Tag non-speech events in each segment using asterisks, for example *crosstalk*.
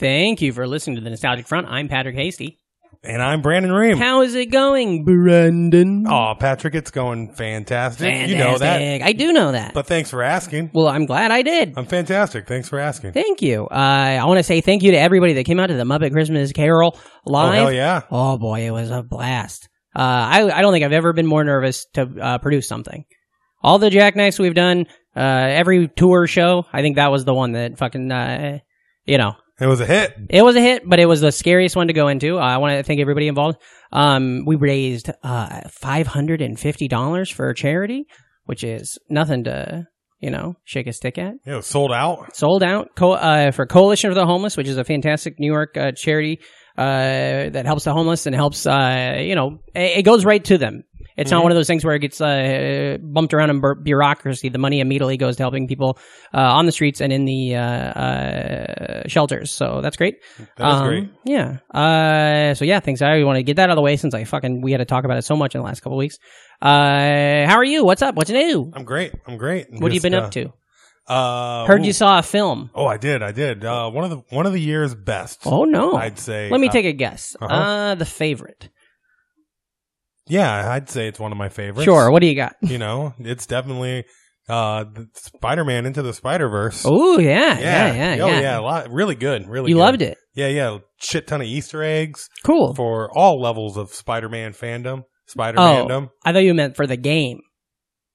Thank you for listening to the Nostalgic Front. I'm Patrick Hastie. and I'm Brandon Ream. How is it going, Brandon? Oh, Patrick, it's going fantastic. Fantastic. You know that. I do know that. But thanks for asking. well, I'm glad I did. I'm fantastic. Thanks for asking. Thank you. Uh, I want to say thank you to everybody that came out to the Muppet Christmas Carol Oh live. hell yeah! Oh boy, it was a blast. Uh, I I don't think I've ever been more nervous to uh, produce something. All the jackknives we've done, uh, every tour show, I think that was the one that fucking, uh, you know, It was a hit. it was a hit, but it was the scariest one to go into. Uh, I want to thank everybody involved. Um, we raised uh, five hundred and fifty dollars for a charity, which is nothing to you know shake a stick at. It was sold out. Sold out Co- uh, for Coalition for the Homeless, which is a fantastic New York uh, charity uh, that helps the homeless and helps uh, you know it, it goes right to them. It's not one of those things where it gets uh, bumped around in bu- bureaucracy. The money immediately goes to helping people uh, on the streets and in the uh, uh, shelters. So that's great. That is Um, great. Yeah. Uh, so yeah, thanks. I want to get that out of the way since I fucking we had to talk about it so much in the last couple weeks. Uh, how are you? What's up? What's new? I'm great. I'm great. What have you been up to? Uh, Heard ooh. you saw a film. Oh, I did. I did. Uh, one of the one of the year's best. Oh no! I'd say. Let me uh, take a guess. uh-huh. Uh, the favorite. Yeah, I'd say it's one of my favorites. Sure. What do you got? You know, it's definitely uh, Spider-Man into the Spider-Verse. Oh yeah, yeah, yeah, Oh yeah. yeah, a lot. Really good. Really. You good. loved it. Yeah, yeah. Shit ton of Easter eggs Cool. for all levels of Spider-Man fandom. Oh, Spider-Man. I thought you meant for the game.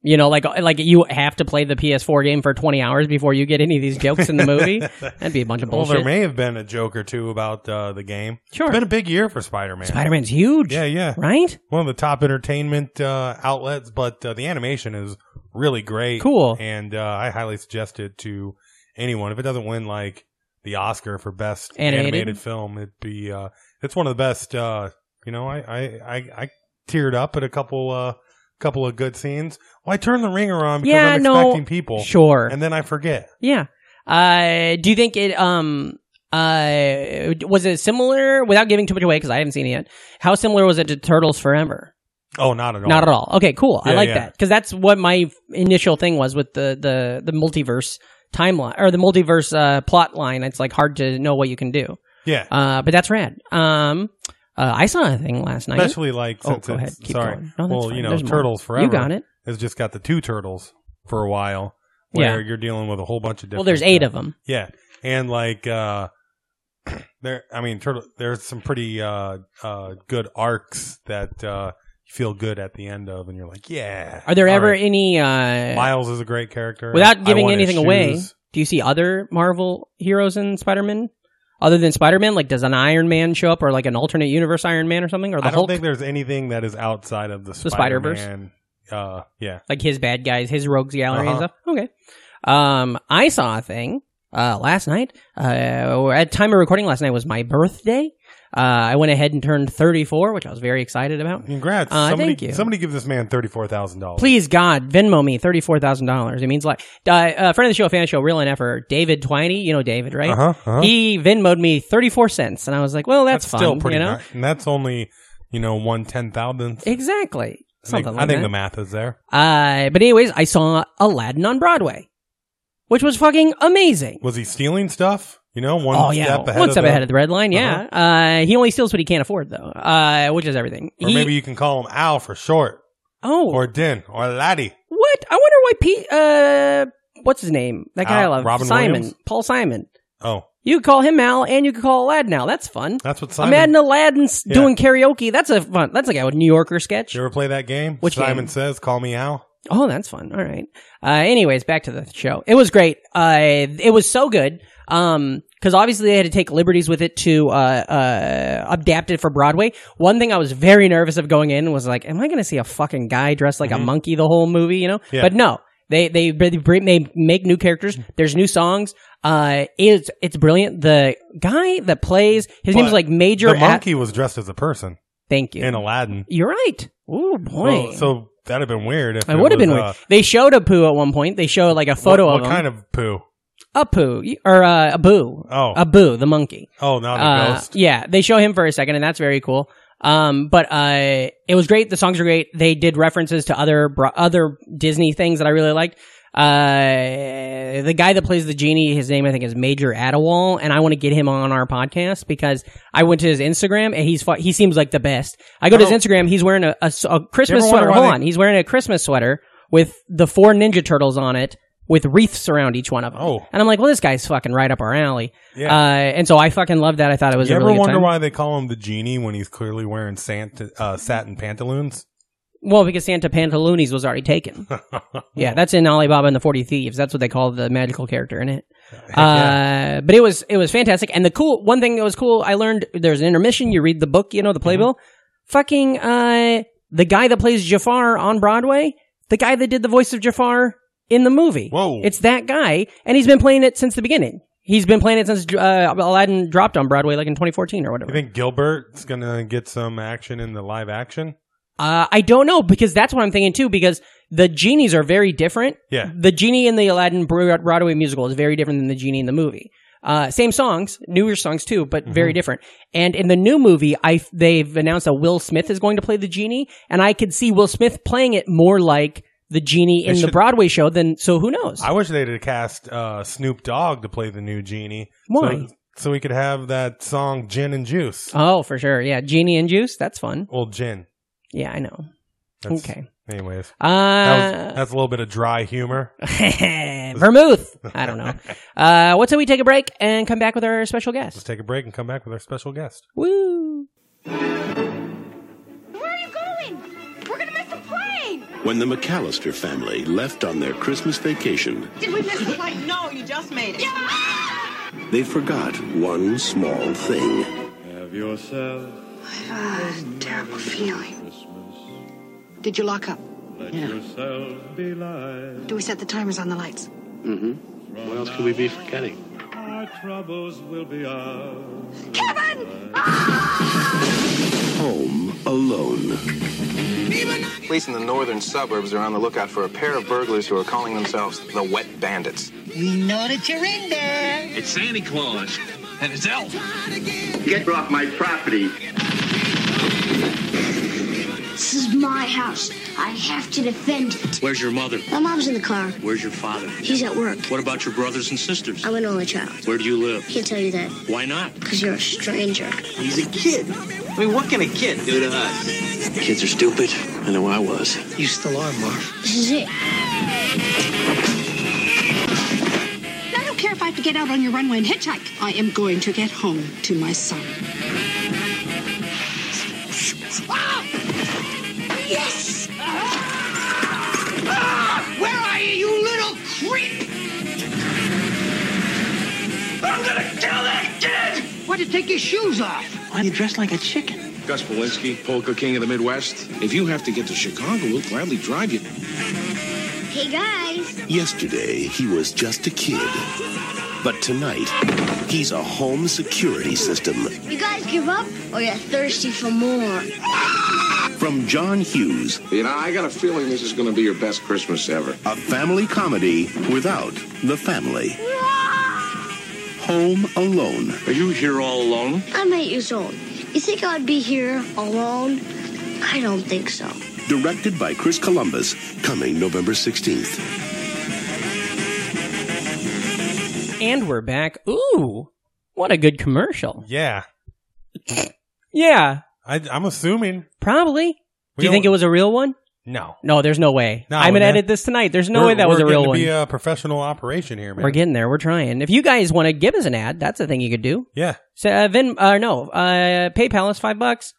You know, like like you have to play the PS4 game for 20 hours before you get any of these jokes in the movie. *laughs* That'd be a bunch of Well, bullshit. there may have been a joke or two about uh, the game. Sure. It's been a big year for Spider-Man. Spider-Man's huge. Yeah, yeah. Right? One of the top entertainment uh, outlets, but uh, the animation is really great. Cool. And uh, I highly suggest it to anyone. If it doesn't win like the Oscar for best Animated? animated, film, it'd be uh, it's one of the best. Uh, you know, I, I I I teared up at a couple uh couple of good scenes. Well, I turned the ringer on because Yeah, I'm no, expecting people, Sure. and then I forget. Yeah. Uh, do you think it um uh was it similar without giving too much away because I haven't seen it yet? How similar was it to Turtles Forever? Oh, not at all. Not at all. Okay, cool. I like yeah. that because that's what my initial thing was with the the the multiverse timeline or the multiverse uh, plot line. It's like hard to know what you can do. Yeah, Uh, but that's rad. Um, uh, I saw a thing last night. especially like Oh, since go ahead. Keep sorry. going. No, well, fine. you know, There's more. Turtles Forever. You got it. Has just got the two turtles for a while, where Yeah. you're dealing with a whole bunch of different. Well, there's eight of them. Yeah, and like uh *clears throat* there, I mean, turtle. There's some pretty uh uh good arcs that uh you feel good at the end of, and you're like, yeah. Are there ever right. any uh, Miles is a great character. without giving anything away? Do you see other Marvel heroes in Spider-Man? Other than Spider-Man, like does an Iron Man show up, or like an alternate universe Iron Man or something, or the I don't Hulk, think there's anything that is outside of the, The Spider-Verse? Spider-Man. Uh, yeah. like his bad guys, his rogues gallery Uh-huh. stuff? Okay. Um, I saw a thing uh last night. Uh, at time of recording last night was my birthday. Uh, I went ahead and turned 34, which I was very excited about. Congrats. Uh, somebody, thank you. Somebody give this man thirty four thousand dollars. Please God, Venmo me thirty four thousand dollars. It means like uh, uh, friend of the show, a fan of the show, real and effort, David Twiney. You know David, right? Uh huh. Uh-huh. He Venmoed me thirty four cents, and I was like, "Well, that's, fun." still pretty you know? nice. And that's only you know one ten thousandth. Exactly. I think, Something I think the math is there. uh, but anyways, I saw Aladdin on Broadway, which was fucking amazing. Was he stealing stuff? You know, one oh yeah, step ahead one of step the, ahead of the red line. Yeah, uh, he only steals what he can't afford, though, uh, which is everything. Or He- maybe you can call him Al for short, oh, or Din, or Laddie. what? I wonder why Pete. Uh, what's his name? That guy I love, Robin Simon, Williams? Paul Simon. Oh, You could call him Al, and you could call Aladdin Al. That's fun. that's what Simon. Imagine Aladdin's Yeah. doing karaoke. That's a fun. That's like a New Yorker sketch. you ever play that game? Which Simon game? says, "Call me Al." Oh, that's fun. All right. Uh, anyways, back to the show. It was great. Uh, it was so good. Um, cause obviously they had to take liberties with it to, uh, uh, adapt it for Broadway. One thing I was very nervous of going in was like, am I going to see a fucking guy dressed like a monkey the whole movie, you know? Mm-hmm. Yeah. But no, They they they, make new characters. There's new songs. Uh, it's it's brilliant. The guy that plays his name is like Major. The At- monkey was dressed as a person Thank you. in Aladdin. You're right. Oh boy. So, so that'd have been weird if it would have been uh, weird. They showed a poo at one point. They showed like a photo what, of what him. kind of poo? A poo or uh, a boo. Oh, A boo, the monkey. oh, not a Uh, ghost. yeah, they show him for a second, and that's very cool. Um, but uh, it was great. The songs are great. They did references to other bro- other Disney things that I really liked. Uh, the guy that plays the genie, his name I think is Major Attaway, and I want to get him on our podcast because I went to his Instagram and he's fu- he seems like the best. I go to Oh. his Instagram, he's wearing a, Christmas You ever wonder sweater. Hold they- on, he's wearing a Christmas sweater with the four Ninja Turtles on it. With wreaths around each one of them. Oh. And I'm like, well, this guy's fucking right up our alley. Yeah. Uh, and so I fucking loved that. I thought it was you a ever really wonder why they call him the genie when he's clearly wearing Santa, uh, satin pantaloons? Well, because Santa Pantaloonies was already taken. *laughs* yeah, that's in Alibaba and the Forty Thieves. That's what they call the magical character in it. Uh, but it was it was fantastic. And the cool one thing that was cool, I learned there's an intermission. You read the book, you know, the playbill. Fucking uh, the guy that plays Jafar on Broadway, the guy that did the voice of Jafar in the movie. Whoa. it's that guy, and he's been playing it since the beginning. He's been playing it since uh, Aladdin dropped on Broadway, like in 2014 or whatever. You think Gilbert's gonna get some action in the live action? Uh, I don't know because that's what I'm thinking too. Because the genies are very different. Yeah. The genie in the Aladdin Broadway musical is very different than the genie in the movie. Uh, same songs, newer songs too, but very different. And in the new movie, I they've announced that Will Smith is going to play the genie, and I could see Will Smith playing it more like the genie in the Broadway show then So who knows? I wish they'd have cast uh, Snoop Dogg to play the new genie. Why? So, so we could have that song "Gin and Juice." oh, for sure. Yeah, genie and juice. That's fun. well, gin. Yeah, I know. That's, Okay. Anyways, Uh, that was, that's a little bit of dry humor. *laughs* vermouth. I don't know. *laughs* Uh, what till we take a break and come back with our special guest? Let's take a break and come back with our special guest. Woo! When the McAllister family left on their Christmas vacation, Did we miss the plane? No, you just made it. Yeah! they forgot one small thing. Have yourself I have a terrible feeling. Christmas. Did you lock up? let yourself be light. Do we set the timers on the lights? Mm-hmm. What else could we be forgetting? Our troubles will be ours. Kevin! Home alone. Police in the northern suburbs are on the lookout for a pair of burglars who are calling themselves the Wet Bandits. We know that you're in there. It's Santa Claus and his elf. Get off my property. This is my house. I have to defend it. Where's your mother? My mom's in the car. Where's your father? He's at work. What about your brothers and sisters? I'm an only child. Where do you live? Can't tell you that Why not? because you're a stranger. He's a kid. I mean, what can a kid do to us? Kids are stupid. I know I was. You still are, Marv. This is it. I don't care if I have to get out on your runway and hitchhike. I am going to get home to my son. Yes! Ah! Where are you, you little creep? I'm gonna kill that kid! Why'd you take your shoes off? Why do you dress like a chicken? Gus Polinski, polka king of the Midwest. If you have to get to Chicago, we'll gladly drive you. Hey guys. Yesterday, he was just a kid. But tonight, he's a home security system. You guys give up or you're thirsty for more? From John Hughes, You know, I got a feeling this is going to be your best Christmas ever. a family comedy without the family. Home Alone. Are you here all alone? I'm eight years old. You think I'd be here alone? I don't think so. Directed by Chris Columbus, coming November 16th. And we're back. Ooh, what a good commercial. Yeah, Yeah, I, I'm assuming. probably. We Do you think it was a real one? No, No, there's no way. No, I'm gonna edit this tonight. There's no We're- way that was a real one. Be a professional operation here, man. We're getting there. We're trying. If you guys want to give us an ad, that's a thing you could do. yeah, So, uh, Vin, uh, no, uh, PayPal is five bucks,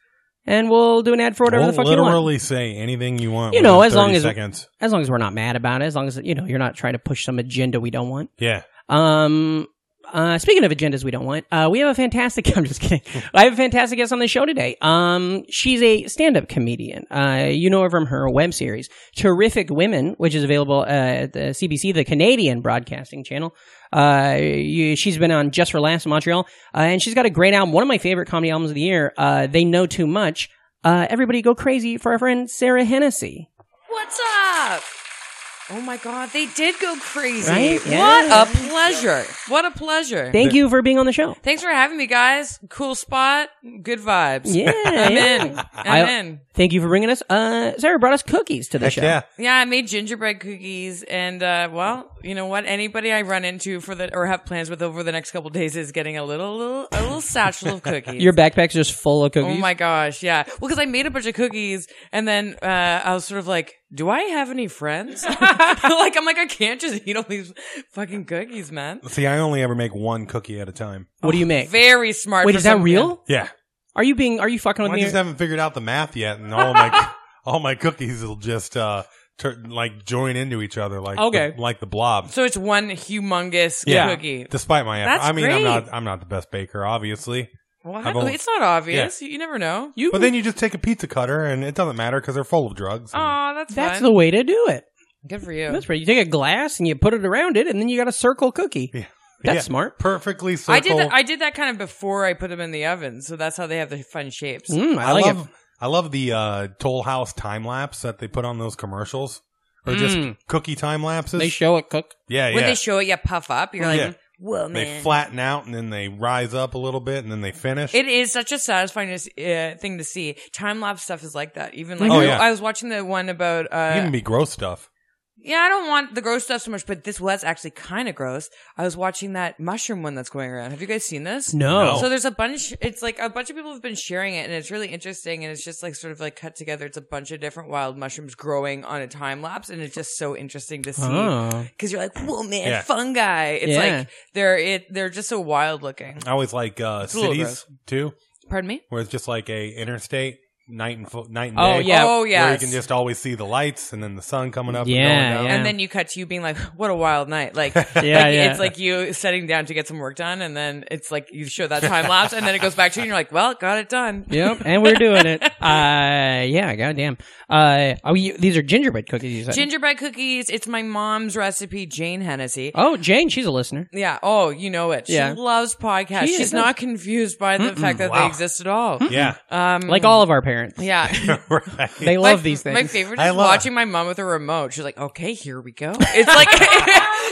and we'll do an ad for whatever we'll the fuck you want. literally say anything you want. You know, as long as seconds. as long as we're not mad about it, as long as you know you're not trying to push some agenda we don't want. Yeah, Um, Uh, speaking of agendas we don't want, uh, we have a fantastic. *laughs* I'm just kidding. I have a fantastic guest on the show today. Um, she's a stand-up comedian. Uh, you know her from her web series, Terrific Women, which is available uh, at the CBC, the Canadian Broadcasting Channel. Uh, you, she's been on Just for Laughs in Montreal, uh, and she's got a great album. One of my favorite comedy albums of the year. They know too much. Everybody go crazy for our friend Sara Hennessey. What's up? Oh my god, they did go crazy. Right? What a pleasure. What a pleasure. Thank you for being on the show. Thanks for having me, guys. Cool spot. Good vibes. Yeah, I'm yeah. in. I'm I- in. Thank you for bringing us. Uh, Sara brought us cookies to the Heck show. yeah. Yeah, I made gingerbread cookies, and uh, well, you know what? Anybody I run into for the or have plans with over the next couple days is getting a little, little, a little satchel of cookies. Your backpack's just full of cookies. Oh my gosh, yeah. Well, because I made a bunch of cookies, and then uh, I was sort of like, "Do I have any friends?" *laughs* *laughs* like, I'm like, I can't just eat all these fucking cookies, man. See, I only ever make one cookie at a time. What do you make? Very smart. Wait, for is that some- real? Yeah. Are you being? Are you fucking with me? I me? just haven't figured out the math yet, and all my *laughs* all my cookies will just uh tur like join into each other like Okay. the, like the blob. So it's one humongous Yeah. cookie. Despite my effort, That's I mean, I'm great. not I'm not the best baker, obviously. What? I've only- It's not obvious. You never know. You, But then you just take a pizza cutter, and it doesn't matter because they're full of drugs. and- Oh, that's that's fun. the way to do it. Good for you. That's right. You take a glass and you put it around it, and then you got a circle cookie. Yeah. That's Yeah, smart. Perfectly circle. I did that. I did that kind of before I put them in the oven, so that's how they have the fun shapes. Mm, I, I, like love it. I love the uh, Toll House time lapse that they put on those commercials, or just Mm. cookie time lapses. They show it cook. yeah, yeah. When they show it, you puff up. You're like, Yeah. Whoa, man. they flatten out and then they rise up a little bit and then they finish. It is such a satisfying uh, thing to see. Time lapse stuff is like that. Even like Oh, I- yeah. I was watching the one about. Uh, even be gross stuff. Yeah, I don't want the gross stuff so much, but this was actually kind of gross. I was watching that mushroom one that's going around. Have you guys seen this? No. No. So there's a bunch. It's like a bunch of people have been sharing it, and it's really interesting. And it's just like sort of like cut together. It's a bunch of different wild mushrooms growing on a time lapse, and it's just so interesting to see Oh. because you're like, whoa, man, Yeah. fungi. It's Yeah. like they're it. They're just so wild looking. I always like uh, a little cities too, Pardon me. where it's just like a interstate night and fo- night and Oh, day. yeah. Oh yeah, where yeah. you can just always see the lights and then the sun coming up. Yeah, and going down. yeah. And then you cut to you being like, "What a wild night!" Like, *laughs* Yeah, like, yeah. it's like you setting down to get some work done, and then it's like you show that time lapse, and then it goes back to you, and you're like, "Well, got it done." Yep, and we're doing it. *laughs* Uh, yeah, goddamn. Uh, oh, you, these are gingerbread cookies. You said. Gingerbread cookies. It's my mom's recipe, Jane Hennessey. oh, Jane, she's a listener. Yeah. Oh, you know it. Yeah. She loves podcasts. She She's not confused by the fact that they exist at all. yeah, Um, Like all of our parents. Yeah. *laughs* *laughs* right. They My- love these things. My favorite I is love- watching my mom with a remote. She's like, "Okay, here we go." *laughs* It's like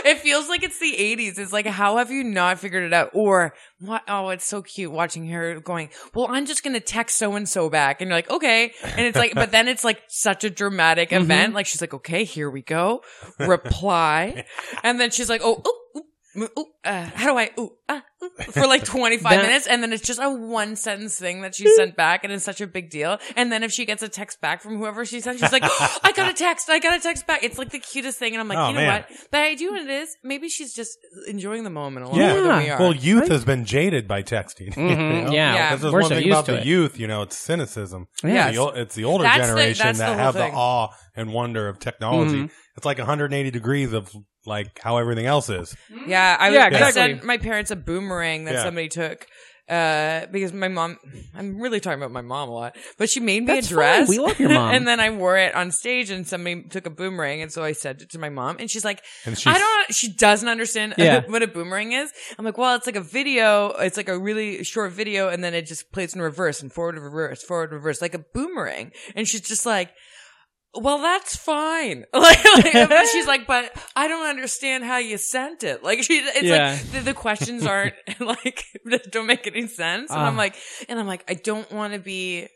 it feels like it's the '80s. It's like, how have you not figured it out? Or what? Oh, it's so cute watching her going. Well, I'm just gonna text so and so back, and you're like, okay. And it's like, but then it's like such a dramatic Mm-hmm. event. Like she's like, okay, here we go. Reply, and then she's like, oh, oh. ooh, Ooh, uh, how do I ooh, uh, ooh, for like *laughs* 25 That- minutes and then it's just a one sentence thing that she *laughs* sent back and it's such a big deal and then if she gets a text back from whoever she sent she's like I got a text I got a text back it's like the cutest thing and I'm like Oh, you know man. what but I do what it is maybe she's just enjoying the moment a lot Yeah. more than we are Well, youth has been jaded by texting. *laughs* you Mhm, know? yeah. Yeah. Because there's We're one so thing used about to the it. youth, you know, it's cynicism. yeah It's the, it's the older That's generation the that whole have the awe and wonder of technology. Mhm. It's like 180 degrees of like how everything else is. yeah I, Yeah, I exactly. sent my parents a boomerang that Yeah. somebody took uh, because my mom, I'm really talking about my mom a lot, but she made me That's a dress. fine. We love your mom. *laughs* and then I wore it on stage and somebody took a boomerang. And so I sent it to my mom and she's like, And she's- I don't, she doesn't understand *laughs* Yeah. what a boomerang is. I'm like, well, it's like a video. It's like a really short video and then it just plays in reverse and forward, reverse, forward, reverse, like a boomerang. And she's just like, well, that's fine. *laughs* Like, like, she's like, but I don't understand how you sent it. Like, she, it's Yeah. like the, the questions *laughs* aren't *laughs* like don't make any sense. And Ah. I'm like, and I'm like, I don't want to be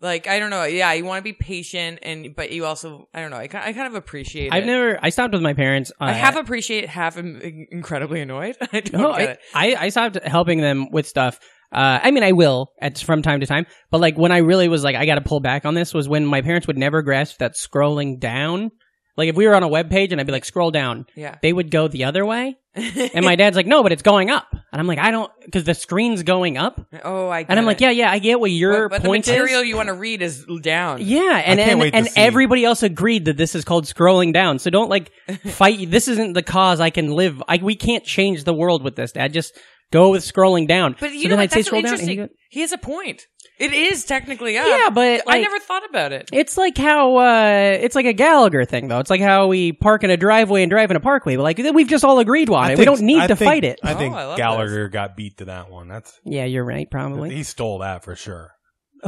like, I don't know. Yeah, you want to be patient, and but you also, I don't know. I, I kind of appreciate. I've it. never. I stopped with my parents. Uh, I have appreciate, half am incredibly annoyed. I don't No, get I, it. I I stopped helping them with stuff. Uh, I mean, I will at from time to time, but like when I really was like, I got to pull back on this was when my parents would never grasp that scrolling down. Like if we were on a web page and I'd be like, scroll down, Yeah. they would go the other way, *laughs* and my dad's like, no, but it's going up, and I'm like, I don't, because the screen's going up, Oh, I. and I'm get like, yeah, yeah, I get what your but, but the material is. you want to read is down. Yeah, and can't and, wait to and see. everybody else agreed that this is called scrolling down. So don't like *laughs* fight. This isn't the cause I can live. I we can't change the world with this, Dad. Just go with scrolling down. But you so know then what? I'd That's so scroll down. and interesting. he has a point. It is technically up. Yeah, but, I never thought about it. It's like how uh it's like a Gallagher thing though. It's like how we park in a driveway and drive in a parkway. But like we've just all agreed on I it. we don't need I to think- fight it. I think Oh, I love Gallagher got beat to that one. That's yeah, you're right. Probably. he stole that for sure.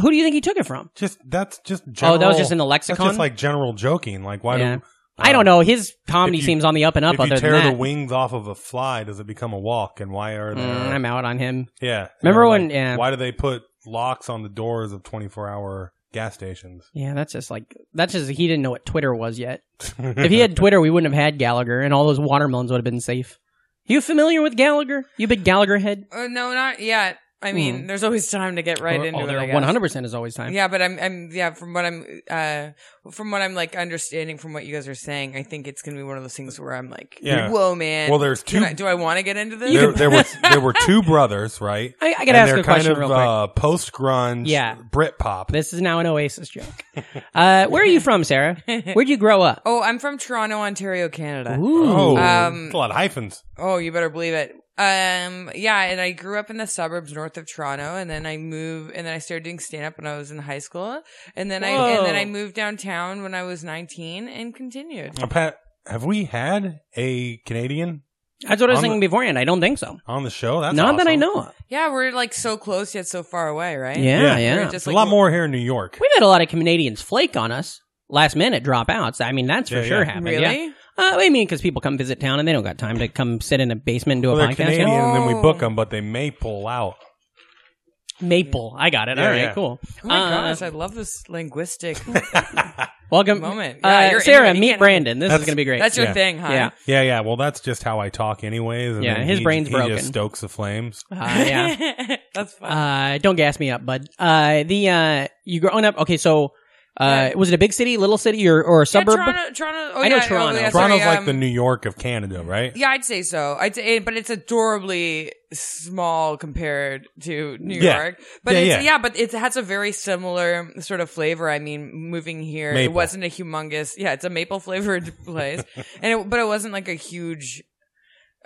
Who do you think he took it from? Just that's just Oh, general, that was just in the That's lexicon? just like general joking. Like why Yeah. do I don't know. His comedy if you- seems on the up and up. Other things. If other you tear than that, the wings off of a fly, does it become a walk? And why are there? Mm, I'm out on him. yeah. Remember Or, when- like, yeah. Why do they put locks on the doors of 24 hour gas stations? Yeah, that's just like that's just he didn't know what Twitter was yet. *laughs* if he had Twitter, we wouldn't have had Gallagher, and all those watermelons would have been safe. You familiar with Gallagher? You big Gallagher head? Uh, no, not yet. I mean, Hmm. there's always time to get right into oh, it. there I guess. 100 percent is always time. Yeah, but I'm, I'm, yeah. From what I'm, uh, from what I'm like understanding from what you guys are saying, I think it's gonna be one of those things where I'm like, Yeah. whoa, man. Well, there's two- I- do I want to get into this? There, there were *laughs* there were two brothers, right? I- I gotta And ask they're a question of, real quick. Uh, Post grunge, Yeah. Brit pop. This is now an Oasis joke. uh, where are you from, Sara? Where'd you grow up? Oh, I'm from Toronto, Ontario, Canada. Ooh. Oh, Um, that's a lot of hyphens. Oh, you better believe it. Um, yeah, and I grew up in the suburbs north of Toronto, and then I moved, and then I started doing stand up when I was in high school, and then I and then I moved downtown when I was 19 and continued. Uh, Pat, have we had a Canadian That's what I was On the- thinking beforehand. I don't think so. on the show? That's Not that I awesome. know of. Yeah, we're like so close yet so far away, right? Yeah, yeah. We're There's just a like- lot more here in New York. We've had a lot of Canadians flake on us last minute dropouts. I mean, that's for Yeah, sure yeah. happened. Really? Yeah. Uh, I mean, because people come visit town and they don't got time to come sit in a basement and do Well, a they're podcast. Canadian, Yeah. and then we Oh. book them, but they may pull out. Maple. I got it. Yeah, All right, yeah. cool. Oh my Uh, gosh, I love this linguistic. *laughs* welcome, moment. Uh, Yeah, you're Sara, into meet Brandon. This is going to be great. That's your Yeah. thing, huh? Yeah. Yeah, yeah. Well, that's just how I talk, anyways. And Yeah, his he, brain's he broken. just stokes the flames. Uh, *laughs* yeah. *laughs* That's fun. Uh, don't gas me up, bud. Uh, the uh, you growing up? Okay, so uh, was it a big city, little city, or or a yeah, suburb? Toronto, Toronto. Oh, I know yeah, oh, Toronto. yeah, Toronto's sorry, like um, the New York of Canada, right? Yeah, I'd say so. I'd say, but it's adorably small compared to New Yeah. York. But Yeah, it's, yeah. yeah. but it has a very similar sort of flavor. I mean, moving here, it wasn't a humongous. Yeah, it's a maple flavored *laughs* place, and it, but it wasn't like a huge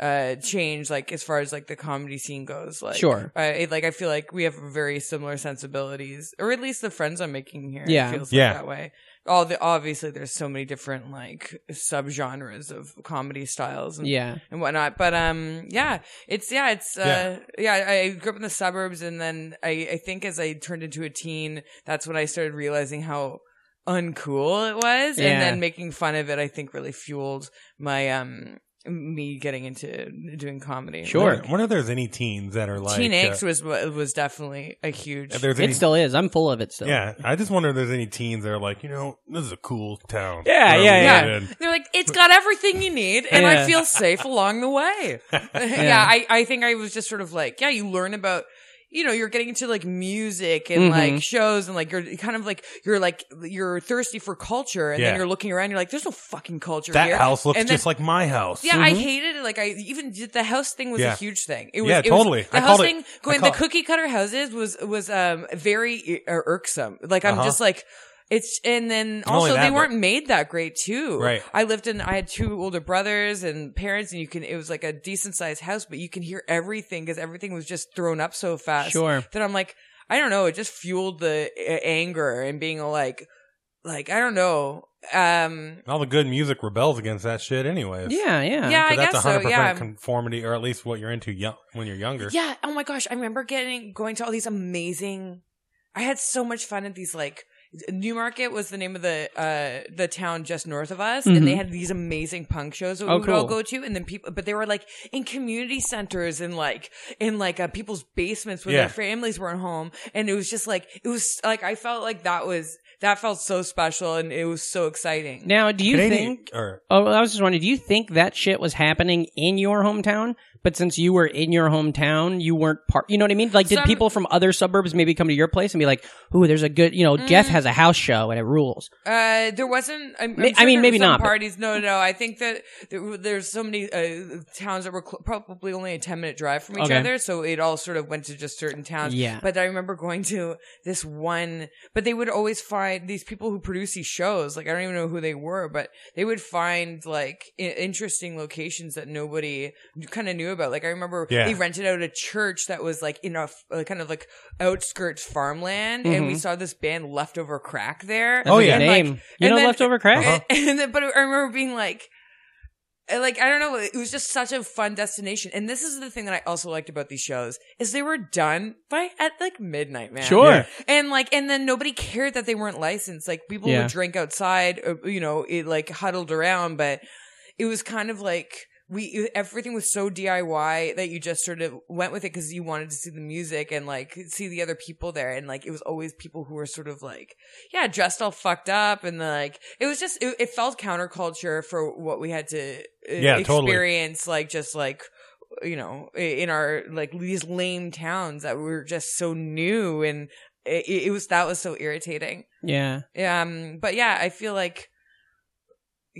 uh change like as far as like the comedy scene goes like Sure. uh, it, like i feel like we have very similar sensibilities or at least the friends i'm making here Yeah. it feels Yeah. like that way all the obviously there's so many different like subgenres of comedy styles and Yeah. and whatnot. But um, yeah, it's yeah, it's uh, yeah. I grew up in the suburbs, and then I I think as I turned into a teen, that's when I started realizing how uncool it was, Yeah. and then making fun of it. I think really fueled my um me getting into doing comedy. Sure. I wonder, wonder if there's any teens that are like Teen Angst uh, was was definitely a huge. if there's It any, still is. I'm full of it still. Yeah, I just wonder if there's any teens that are like, you know, this is a cool town. Yeah, Where yeah, yeah. in. They're like, it's got everything you need, and Yeah. I feel safe along the way. *laughs* yeah, I, I think I was just sort of like, yeah, you learn about, you know, you're getting into like music and Mhm. like shows, and like you're kind of like you're like you're thirsty for culture, and Yeah. then you're looking around, you're like, there's no fucking culture That here. house looks And then- just like my house. Yeah, I hated it. Like I even did the house thing was Yeah. a huge thing. It was Yeah, it was- totally. the I house it- thing I going the cookie cutter houses was was um very uh, irksome. Like I'm Uh-huh. just like it's and then Not also that, they weren't made that great too. Right. I lived in I had two older brothers and parents and you can it was like a decent sized house but you can hear everything because everything was just thrown up so fast. Sure. That I'm like I don't know, it just fueled the uh, anger and being like like I don't know. Um All the good music rebels against that shit, anyways. Yeah, yeah. Yeah, I that's guess 100% yeah. conformity, or at least what you're into young, when you're younger. Yeah. Oh my gosh. I remember getting going to all these amazing. I had so much fun at these like Newmarket was the name of the uh the town just north of us, and they had these amazing punk shows that we Oh, would all go to, and then people, but they were like in community centers and like in like uh, people's basements where Yeah. their families weren't home, and it was just like it was like I felt like that was that felt so special and it was so exciting. Now, do you Canadian- think? or Oh, I was just wondering. Do you think that shit was happening in your hometown but since you were in your hometown, you weren't part. You know what I mean? Like, did Some- people from other suburbs maybe come to your place and be like, "Ooh, there's a good, you know, Jeff Mm. has a house show and it rules." Uh, there wasn't. I'm, I'm Ma- I mean, there maybe some not, but- Parties? No, no. I think that there, there's so many uh, towns that were cl- probably only a ten minute drive from each Okay. other, so it all sort of went to just certain towns. Yeah. But I remember going to this one. But they would always find these people who produce these shows. Like I don't even know who they were, but they would find like I- interesting locations that nobody kind of knew about. Like I remember Yeah. they rented out a church that was like in a f- kind of like outskirts farmland, and we Mhm. saw this band Leftover Crack there. That's a good And, like, name. you know, then- leftover crack. Uh-huh. and then, but I remember being like, uh, like I don't know, it was just such a fun destination. And this is the thing that I also liked about these shows is they were done by at like midnight, man. Sure. Yeah. And like, and then nobody cared that they weren't licensed. Like people Yeah. would drink outside, uh, you know, it like huddled around, but it was kind of like we everything was so DIY that you just sort of went with it because you wanted to see the music and like see the other people there, and like it was always people who were sort of like yeah dressed all fucked up and like it was just it, it felt counterculture for what we had to uh, Yeah, totally. experience like just like you know in our like these lame towns that were just so new and it, it was that was so irritating Yeah. um but yeah i feel like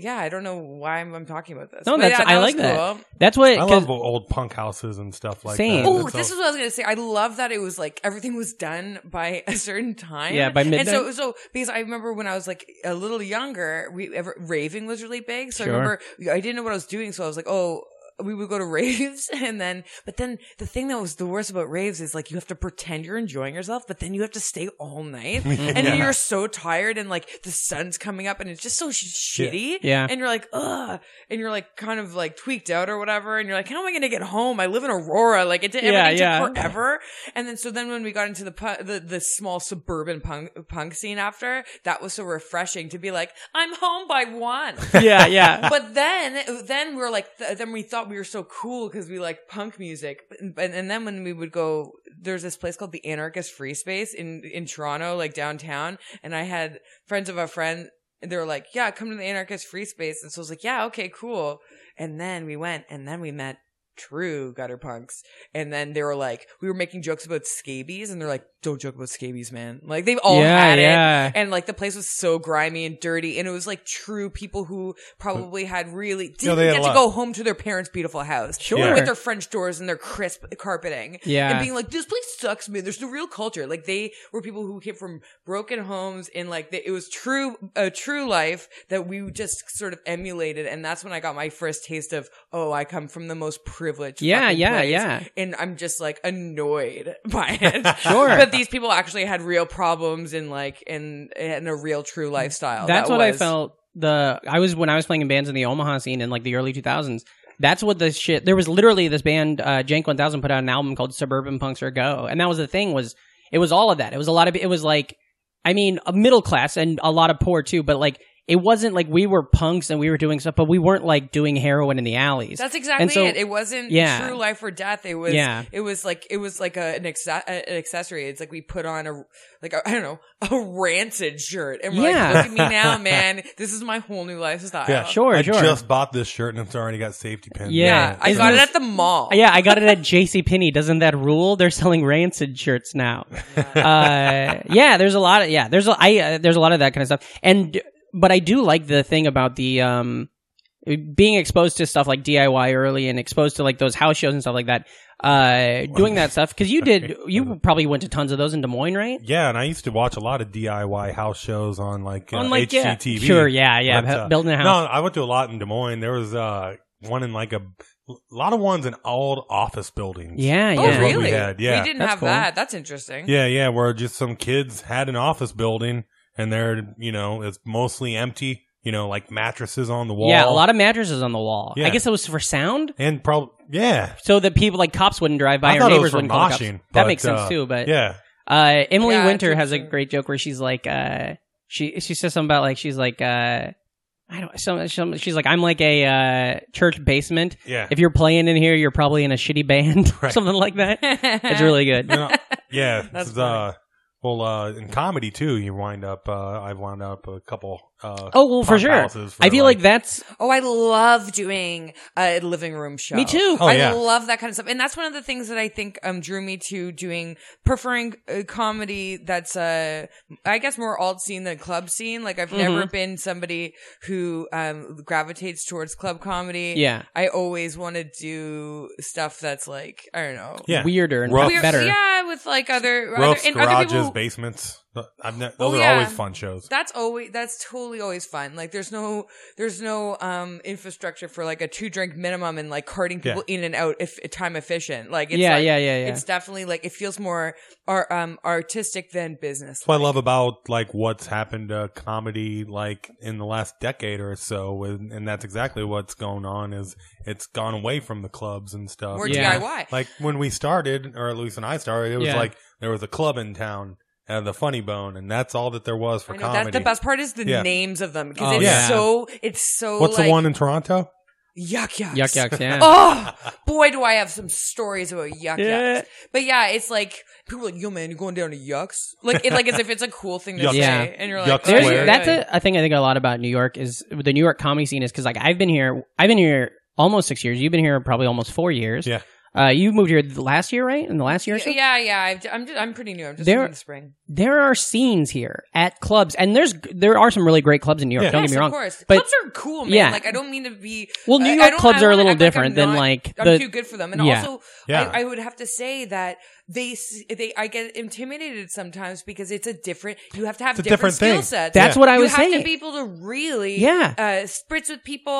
yeah i don't know why i'm, I'm talking about this No, But that's yeah, I was like that. cool. That's what. I 'cause- love old punk houses and stuff like Same. that. Oh, this all- is what I was gonna say. I love that it was like everything was done by *laughs* a certain time. Yeah, by And so, so because I remember when I was like a little younger, we ever raving was really big. So Sure. I remember I didn't know what I was doing, so I was like, oh. We would go to *laughs* raves and then, but then the thing that was the worst about raves is like you have to pretend you're enjoying yourself, but then you have to stay all night *laughs* and Yeah. you're so tired and like the sun's coming up and it's just so sh- shitty. Yeah. And you're like, ugh. And you're like kind of like tweaked out or whatever. And you're like, how am I going to get home? I live in Aurora. Like it did, Yeah, everything yeah. took forever. And then, so then when we got into the, pu- the, the small suburban punk, punk scene after, that was so refreshing to be like, I'm home by one. *laughs* yeah, yeah. but then, then we're like, th- then we thought we were so cool because we like punk music. And, and then when we would go, there's this place called the Anarchist Free Space in, in Toronto, like downtown. And I had friends of a friend, and they were like, yeah, come to the Anarchist Free Space. And so I was like, yeah, okay, cool. And then we went and then we met true gutter punks. And then they were like, we were making jokes about scabies and they're like, don't joke about scabies, man. Like they've all Yeah, had yeah. it. And like the place was so grimy and dirty. And it was like true people who probably had really didn't they had get to go home to their parents' beautiful house. Sure. With their French doors and their crisp carpeting. Yeah. And being like, this place sucks, man. There's no real culture. Like they were people who came from broken homes and like they, it was true, a true life that we just sort of emulated. And that's when I got my first taste of, oh, I come from the most privileged. Yeah, yeah, place. yeah. And I'm just like annoyed *laughs* by it. *laughs* Sure. But these people actually had real problems in like, in and a real true lifestyle. That's That what I felt. The I was when I was playing in bands in the Omaha scene in like the early 2000s. That's what the shit. There was literally this band, uh, Jank 1000, put out an album called Suburban Punks or Go, and that was the thing. Was it was all of that. It was a lot of. It was like, I mean, a middle class and a lot of poor too, but like. It wasn't like we were punks and we were doing stuff, but we weren't like doing heroin in the alleys. That's exactly so- it. It wasn't yeah. true life or death. It was. Yeah. It was like it was like a, an, acce- an accessory. It's like we put on a like I I don't know a rancid shirt and we're Yeah. like, look at me now, *laughs* man. This is my whole new lifestyle. Yeah, Sure, I sure. just bought this shirt and it's already got safety pins. Yeah. Yeah, I Isn't got it at the mall. *laughs* Yeah, I got it at J.C. Penney. Doesn't that rule? They're selling rancid shirts now. uh, yeah, there's a lot of yeah. There's a I uh, there's a lot of that kind of stuff. And but I do like the thing about the um being exposed to stuff like DIY early and exposed to like those house shows and stuff like that. Uh, doing that stuff because you did *laughs* you probably went to tons of those in Des Moines, right? Yeah, and I used to watch a lot of DIY house shows on like, uh, On, like, yeah. HGTV. Sure, yeah, yeah, But, uh, building a house. No, I went to a lot in Des Moines. There was uh, one in like a, a lot of ones in old office buildings. Yeah, Oh, yeah. That's what we really? had, yeah. We didn't That's have cool. that. That's interesting. Yeah, yeah, where just some kids had an office building and they're, you know, it's mostly empty, you know, like mattresses on the wall. Yeah, a lot of mattresses on the wall. I guess it was for sound, And probably, yeah. so that people like cops wouldn't drive by I or thought it was neighbors for wouldn't call the cops. moshing. That but, makes sense uh, too. But yeah. Uh, Emily Yeah, Winter it's has a interesting. great joke where she's like, uh, she she says something about like she's like, uh, I don't, some, some she's like, I'm like a uh, church basement. Yeah. If you're playing in here, you're probably in a shitty band, *laughs* Right. something like that. *laughs* It's really good. You know, yeah, *laughs* That's this is, uh, well, uh, in comedy too, you wind up. Uh, I've wound up a couple uh, Oh well, for sure. for, I feel like, that's Oh, I love doing a living room show. Me too. Oh, I yeah. love that kind of stuff, and that's one of the things that I think um drew me to doing preferring uh, comedy that's uh I guess more alt scene than club scene. Like I've never Mhm. been somebody who um gravitates towards club comedy. Yeah. I always want to do stuff that's like I don't know. yeah, weirder and rough, Weird- better. Yeah, with like other, other rough and other garages, people. basements. I've ne- Oh, those are yeah. always fun shows. That's always that's totally always fun. Like there's no there's no um infrastructure for like a two drink minimum and like carting people in and out if time efficient. Like it's Yeah, like- yeah, yeah, yeah. It's definitely like it feels more ar- um artistic than business. What I love about like what's happened to comedy like in the last decade or so, and, and that's exactly what's going on. Is it's gone away from the clubs and stuff. More Yeah. DIY. Like when we started, or at least when I started, it was Yeah. like there was a club in town and the Funny Bone, and that's all that there was for I know comedy. that the best part is the Yeah. names of them because Oh, it's yeah. so it's so What's like, the one in Toronto? Yuk Yuks. Yuk Yuks, yeah. *laughs* Oh boy, do I have some stories about yuck Yeah. yucks. But yeah, it's like people are like, yo man, you're going down to yucks. Like it, like as if it's a cool thing to Yuck. say, Yeah. and you're Yuck like, There's, Square. that's a, a thing I think a lot about New York is the New York comedy scene is because like I've been here, I've been here almost six years. You've been here probably almost four years. Yeah. Uh, you moved here the last year, right? In the last year or so? Yeah, yeah. I've, I'm just, I'm pretty new. I'm just There- in the spring. There are scenes here at clubs, and there's there are some really great clubs in New York. Yeah. Don't yes, get me wrong. of course. But clubs are cool, man. Yeah. Like I don't mean to be. Well, New I- I York clubs are a little act like I'm different than, not- like, I'm the- too good for them, and Yeah. also Yeah. I, I would have to say that they they I get intimidated sometimes because it's a different. You have to have different, different skill thing. sets. That's Yeah. what I was you was have saying. to be able to really, Yeah. uh, spritz with people,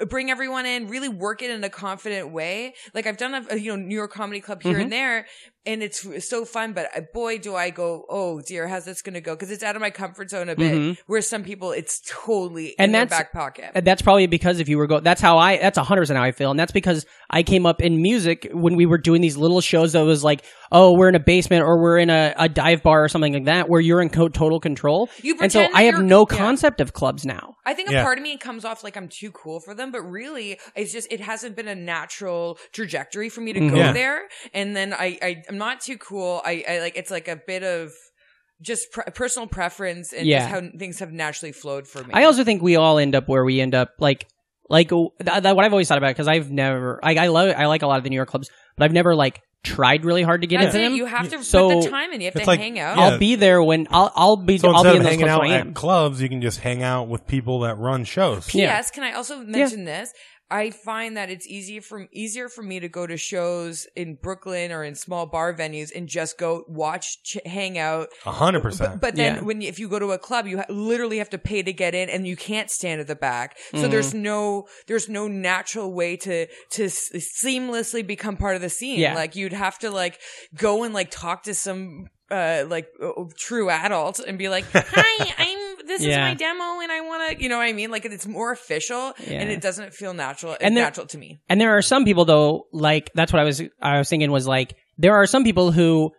uh, bring everyone in, really work it in a confident way. Like I've done a, a you know New York Comedy Club here Mm-hmm. and there, and it's so fun. But uh, boy, do I go, oh dear, how's this going to go? Because it's out of my comfort zone a bit. Mhm. Where some people, it's totally And in their that's- back pocket. And that's probably because if you were go, that's how I, that's a hundred percent how I feel, and that's because I came up in music when we were doing these little shows that was like, oh, we're in a basement or we're in a, a dive bar or something like that, where you're in co- total control. You and so I have you're- no yeah. concept of clubs now. I think a Yeah. part of me comes off like I'm too cool for them, but really, it's just it hasn't been a natural trajectory for me to go Yeah. there. And then I, I I'm not too cool. I, I like it's like a bit of just pre- personal preference and Yeah. just how things have naturally flowed for me. I also think we all end up where we end up like like th- th- what I've always thought about because I've never I, I love I like a lot of the New York clubs, but I've never like tried really hard to get That's into it. them. You have to So, put the time in. You have to like- hang out. yeah. I'll be there when I'll I'll be So I'll be in those hanging clubs out at clubs, you can just hang out with people that run shows. P.S. Yeah. Can I also mention this? I find that it's easier for easier for me to go to shows in Brooklyn or in small bar venues and just go watch, ch- hang out. A hundred percent. but then Yeah. when you- if you go to a club, you ha- literally have to pay to get in, and you can't stand at the back. So Mm-hmm. there's no there's no natural way to to s- seamlessly become part of the scene. Yeah. Like you'd have to like go and like talk to some uh like uh, true adult and be like, *laughs* "Hi, I'm this is my demo, and I want to," you know what I mean? Like it's more official, and it doesn't feel natural. And there- natural to me. And there are some people though, like that's what I was I was thinking was like there are some people who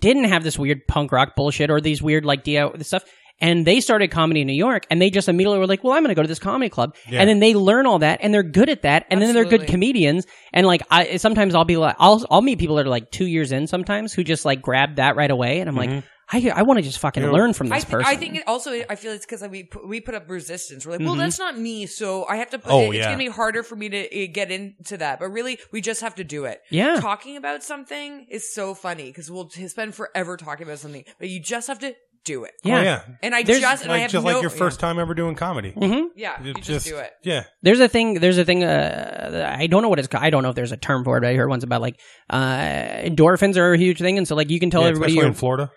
didn't have this weird punk rock bullshit or these weird like DIY stuff. And they started comedy in New York and they just immediately were like, well, I'm going to go to this comedy club. Yeah. And then they learn all that and they're good at that. And then they're good comedians. And like, I, sometimes I'll be like, I'll, I'll meet people that are like two years in sometimes who just like grab that right away. And I'm like, mm-hmm. I, I want to just fucking Mm-hmm. You know, learn from I, this person. I think it also I feel it's because we put, we put up resistance. We're like, well, Mm-hmm. that's not me, so I have to. Put, Oh, it- it's yeah. gonna be harder for me to uh, get into that. But really, we just have to do it. Yeah. talking about something is so funny because we'll spend forever talking about something, but you just have to do it. yeah. Oh, yeah. And I There's- just and I have just no, like your first time ever doing comedy. Mhm. Yeah, yeah you It just, do it. Yeah. There's a thing. There's a thing. Uh, I don't know what it's. ca- I don't know if there's a term for it. But I heard once about like uh, endorphins are a huge thing, and so like you can tell yeah everybody especially you're in Florida.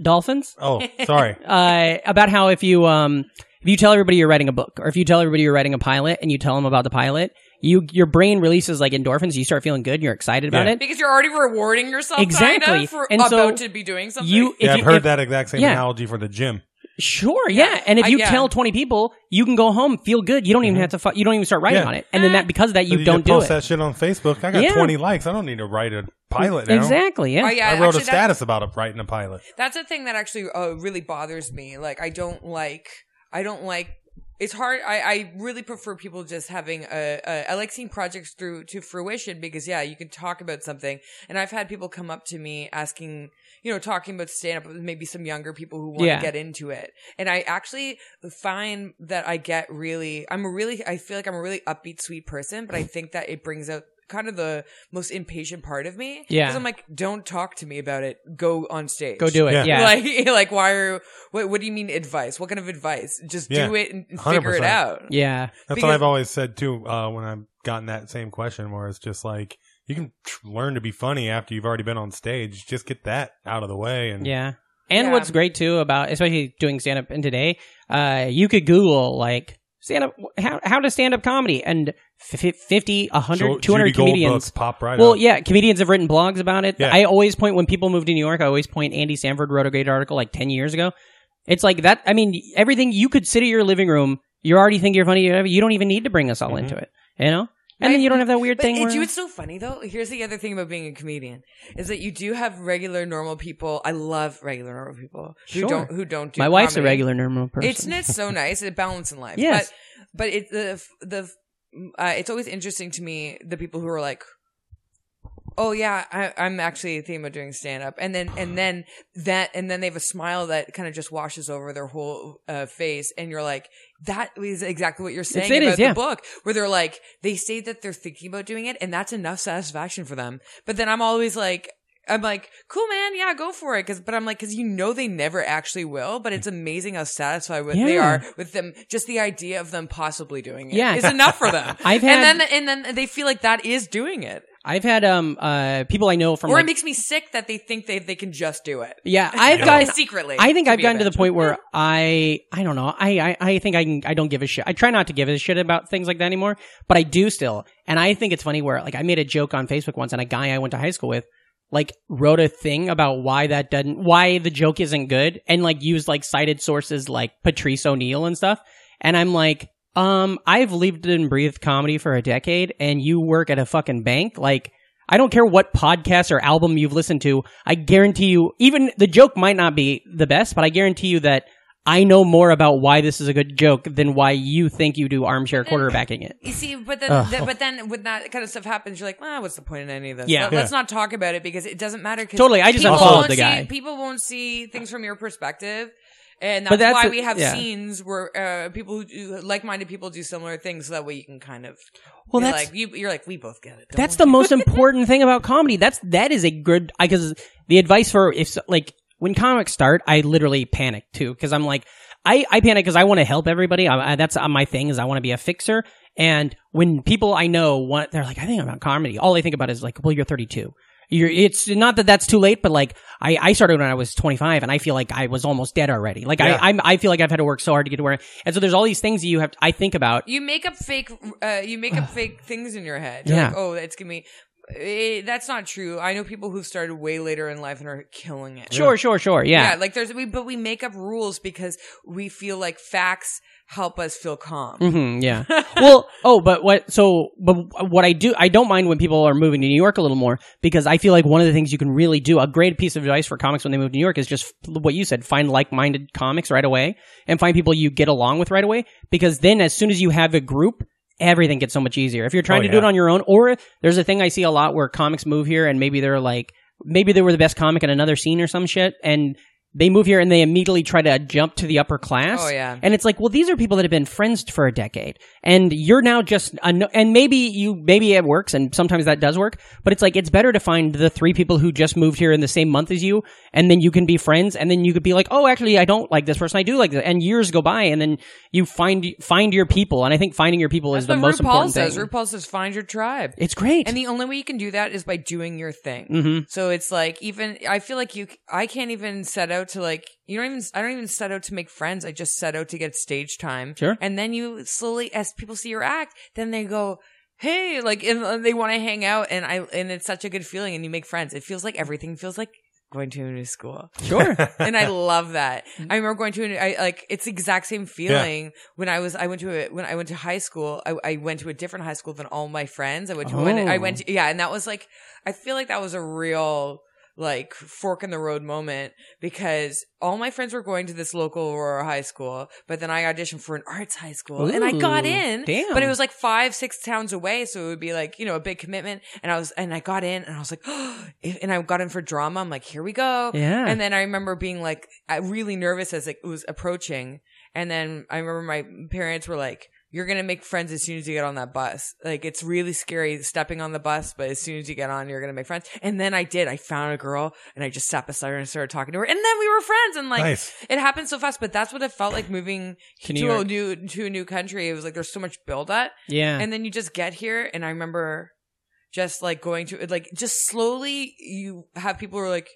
Dolphins. Oh, sorry. *laughs* Uh, about how if you um if you tell everybody you're writing a book, or if you tell everybody you're writing a pilot, and you tell them about the pilot, you your brain releases like endorphins. You start feeling good. You're excited about Yeah. it. Because you're already rewarding yourself, kind Exactly. of, for And about so to be doing something. You if yeah, I've you, heard if- that exact same yeah. analogy for the gym. Sure, yeah. And if I- you yeah. tell 20 people, you can go home, feel good. You don't even have to. Fu- you don't even start writing Mm-hmm. Yeah. on it, and then that because of that you So don't just do post it. that shit on Facebook. I got Yeah. 20 likes. I don't need to write a pilot now. Exactly. Yeah. Oh, yeah, I wrote actually, a that- status about it, writing a pilot. That's a thing that actually uh, really bothers me. Like I don't like I don't like it's hard. I, I really prefer people just having a, a. I like seeing projects through to fruition because yeah, you can talk about something, and I've had people come up to me asking, you know, talking about stand up, with maybe some younger people who want Yeah. to get into it, and I actually find that I get really. I'm a really. I feel like I'm a really upbeat, sweet person, but I think that it brings out kind of the most impatient part of me. Yeah. because I'm like, don't talk to me about it. Go on stage. Go do it, Yeah. yeah. *laughs* Like, *laughs* like, why are? What, what do you mean advice? What kind of advice? Just Yeah. do it and figure it 100%. out. Yeah. That's Because- what I've always said too. Uh, when I've gotten that same question, where it's just like you can tr- learn to be funny after you've already been on stage. Just get that out of the way, and Yeah. And Yeah. what's great too about, especially doing stand up in today, uh, you could Google like stand up, how, how to stand up comedy and f- 50, 100, Ju- 200 Judy comedians. pop right well, up. yeah, comedians have written blogs about it. Yeah. I always point, when people move to New York, I always point Andy Sanford wrote a great article like 10 years ago. It's like that. I mean, everything you could sit at your living room, you already think you're funny. You don't even need to bring us all into it, you know? And then you don't have that weird But thing it, where. you- it's so funny though. Here's the other thing about being a comedian is that you do have regular normal people. I love regular normal people who Sure. don't who don't do. My wife's a regular normal person. It's it's so *laughs* nice. It's a balance in life. Yes. But but it the the uh, it's always interesting to me the people who are like. Oh yeah, I, I'm actually thinking about doing stand up, and then and then that and then they have a smile that kind of just washes over their whole uh, face, and you're like, that is exactly what you're saying it about is, yeah. the book, where they're like, they say that they're thinking about doing it, and that's enough satisfaction for them. But then I'm always like, I'm like, cool, man, yeah, go for it. Cause, but I'm like, cause you know they never actually will, but it's amazing how satisfied with they are with them. Just the idea of them possibly doing it Yeah. is enough for them. *laughs* I've had- and then and then they feel like that is doing it. I've had um uh people I know from or like, it makes me sick that they think they they can just do it. Yeah, I've *laughs* gotten Secretly, I think I've gotten to the point where I I don't know. I, I I think I can I don't give a shit. I try not to give a shit about things like that anymore, but I do still. And I think it's funny where like I made a joke on Facebook once, and a guy I went to high school with like wrote a thing about why that doesn't why the joke isn't good, and like used like cited sources like Patrice O'Neal and stuff. And I'm like, um, I've lived and breathed comedy for a decade, and you work at a fucking bank, like. I don't care what podcast or album you've listened to. I guarantee you, even the joke might not be the best, but I guarantee you that I know more about why this is a good joke than why you think you do armchair quarterbacking it. You see, but then, Ugh. th- but then when that kind of stuff happens, you're like, well, what's the point in any of this? Yeah. Let, us not talk about it because it doesn't matter. Totally, I just unfollowed the see- guy. people won't see things from your perspective. And that's, that's why a- we have yeah. scenes where uh, people who do, like-minded people do similar things, so that way you can kind of, Well, that's- like, you, you're like, we both get it. That's we?" the most *laughs* important thing about comedy. That's that is a good I because the advice for if like when comics start, I literally panic too because I'm like I I panic because I want to help everybody. I, I, that's uh, my thing is I want to be a fixer. And when people I know want, they're like, I think about comedy. All they think about is like, well, you're 32. You're, it's not that that's too late, but like I, I started when I was 25 and I feel like I was almost dead already. Like Yeah. I, I'm, I feel like I've had to work so hard to get to where, and so there's all these things that you have, I think about. You make up fake, uh, you make up fake things in your head. You're Yeah. like, oh, it's gonna be. Eh, that's not true. I know people who've started way later in life and are killing it. Sure, sure, sure. Yeah. Yeah, like there's we, but we make up rules because we feel like facts help us feel calm. hmm yeah. *laughs* well, oh, but what? So, but what I do, I don't mind when people are moving to New York a little more because I feel like one of the things you can really do, a great piece of advice for comics when they move to New York is just what you said: find like-minded comics right away and find people you get along with right away. Because then, as soon as you have a group. Everything gets so much easier. If you're trying Oh, to do it on your own, or there's a thing I see a lot where comics move here and maybe they're like, maybe they were the best comic in another scene or some shit, and they move here and they immediately try to jump to the upper class. Oh, yeah. And it's like, well, these are people that have been friends for a decade, and you're now just, a no- and maybe you, maybe it works, and sometimes that does work, but it's like, it's better to find the three people who just moved here in the same month as you, and then you can be friends, and then you could be like, oh, actually, I don't like this person, I do like this, and years go by, and then you find, find your people, and I think finding your people is the most RuPaul important says. thing. RuPaul says find your tribe. It's great. And the only way you can do that is by doing your thing. Mhm. So it's like even I feel like you I can't even set out to like you don't even I don't even set out to make friends. I just set out to get stage time. Sure. And then you slowly as people see your act, then they go Hey, like, and they want to hang out, and I, and it's such a good feeling, and you make friends. It feels like everything feels like going to a new school. Sure. *laughs* and I love that. Mm-hmm. I remember going to an, I like it's the exact same feeling when I was I went to a, when I went to high school. I, I went to a different high school than all my friends. I went to one. Oh. I Oh. went to, yeah, and that was like I feel like that was a real like fork in the road moment because all my friends were going to this local Aurora high school, but then I auditioned for an arts high school and I got in. damn. But it was like five, six towns away, so it would be like, you know, a big commitment. And I was and I got in and I was like, *gasps* if- and I got in for drama. I'm like, here we go. Yeah. And then I remember being like uh, really nervous as it was approaching. And then I remember my parents were like, you're going to make friends as soon as you get on that bus. Like, it's really scary stepping on the bus, but as soon as you get on, you're going to make friends. And then I did. I found a girl and I just sat beside her and started talking to her. And then we were friends. And like, Nice. it happened so fast, but that's what it felt like moving To to, New a new, to a new country. It was like, there's so much build up. Yeah. And then you just get here. And I remember just like going to, like, just slowly you have people who are like,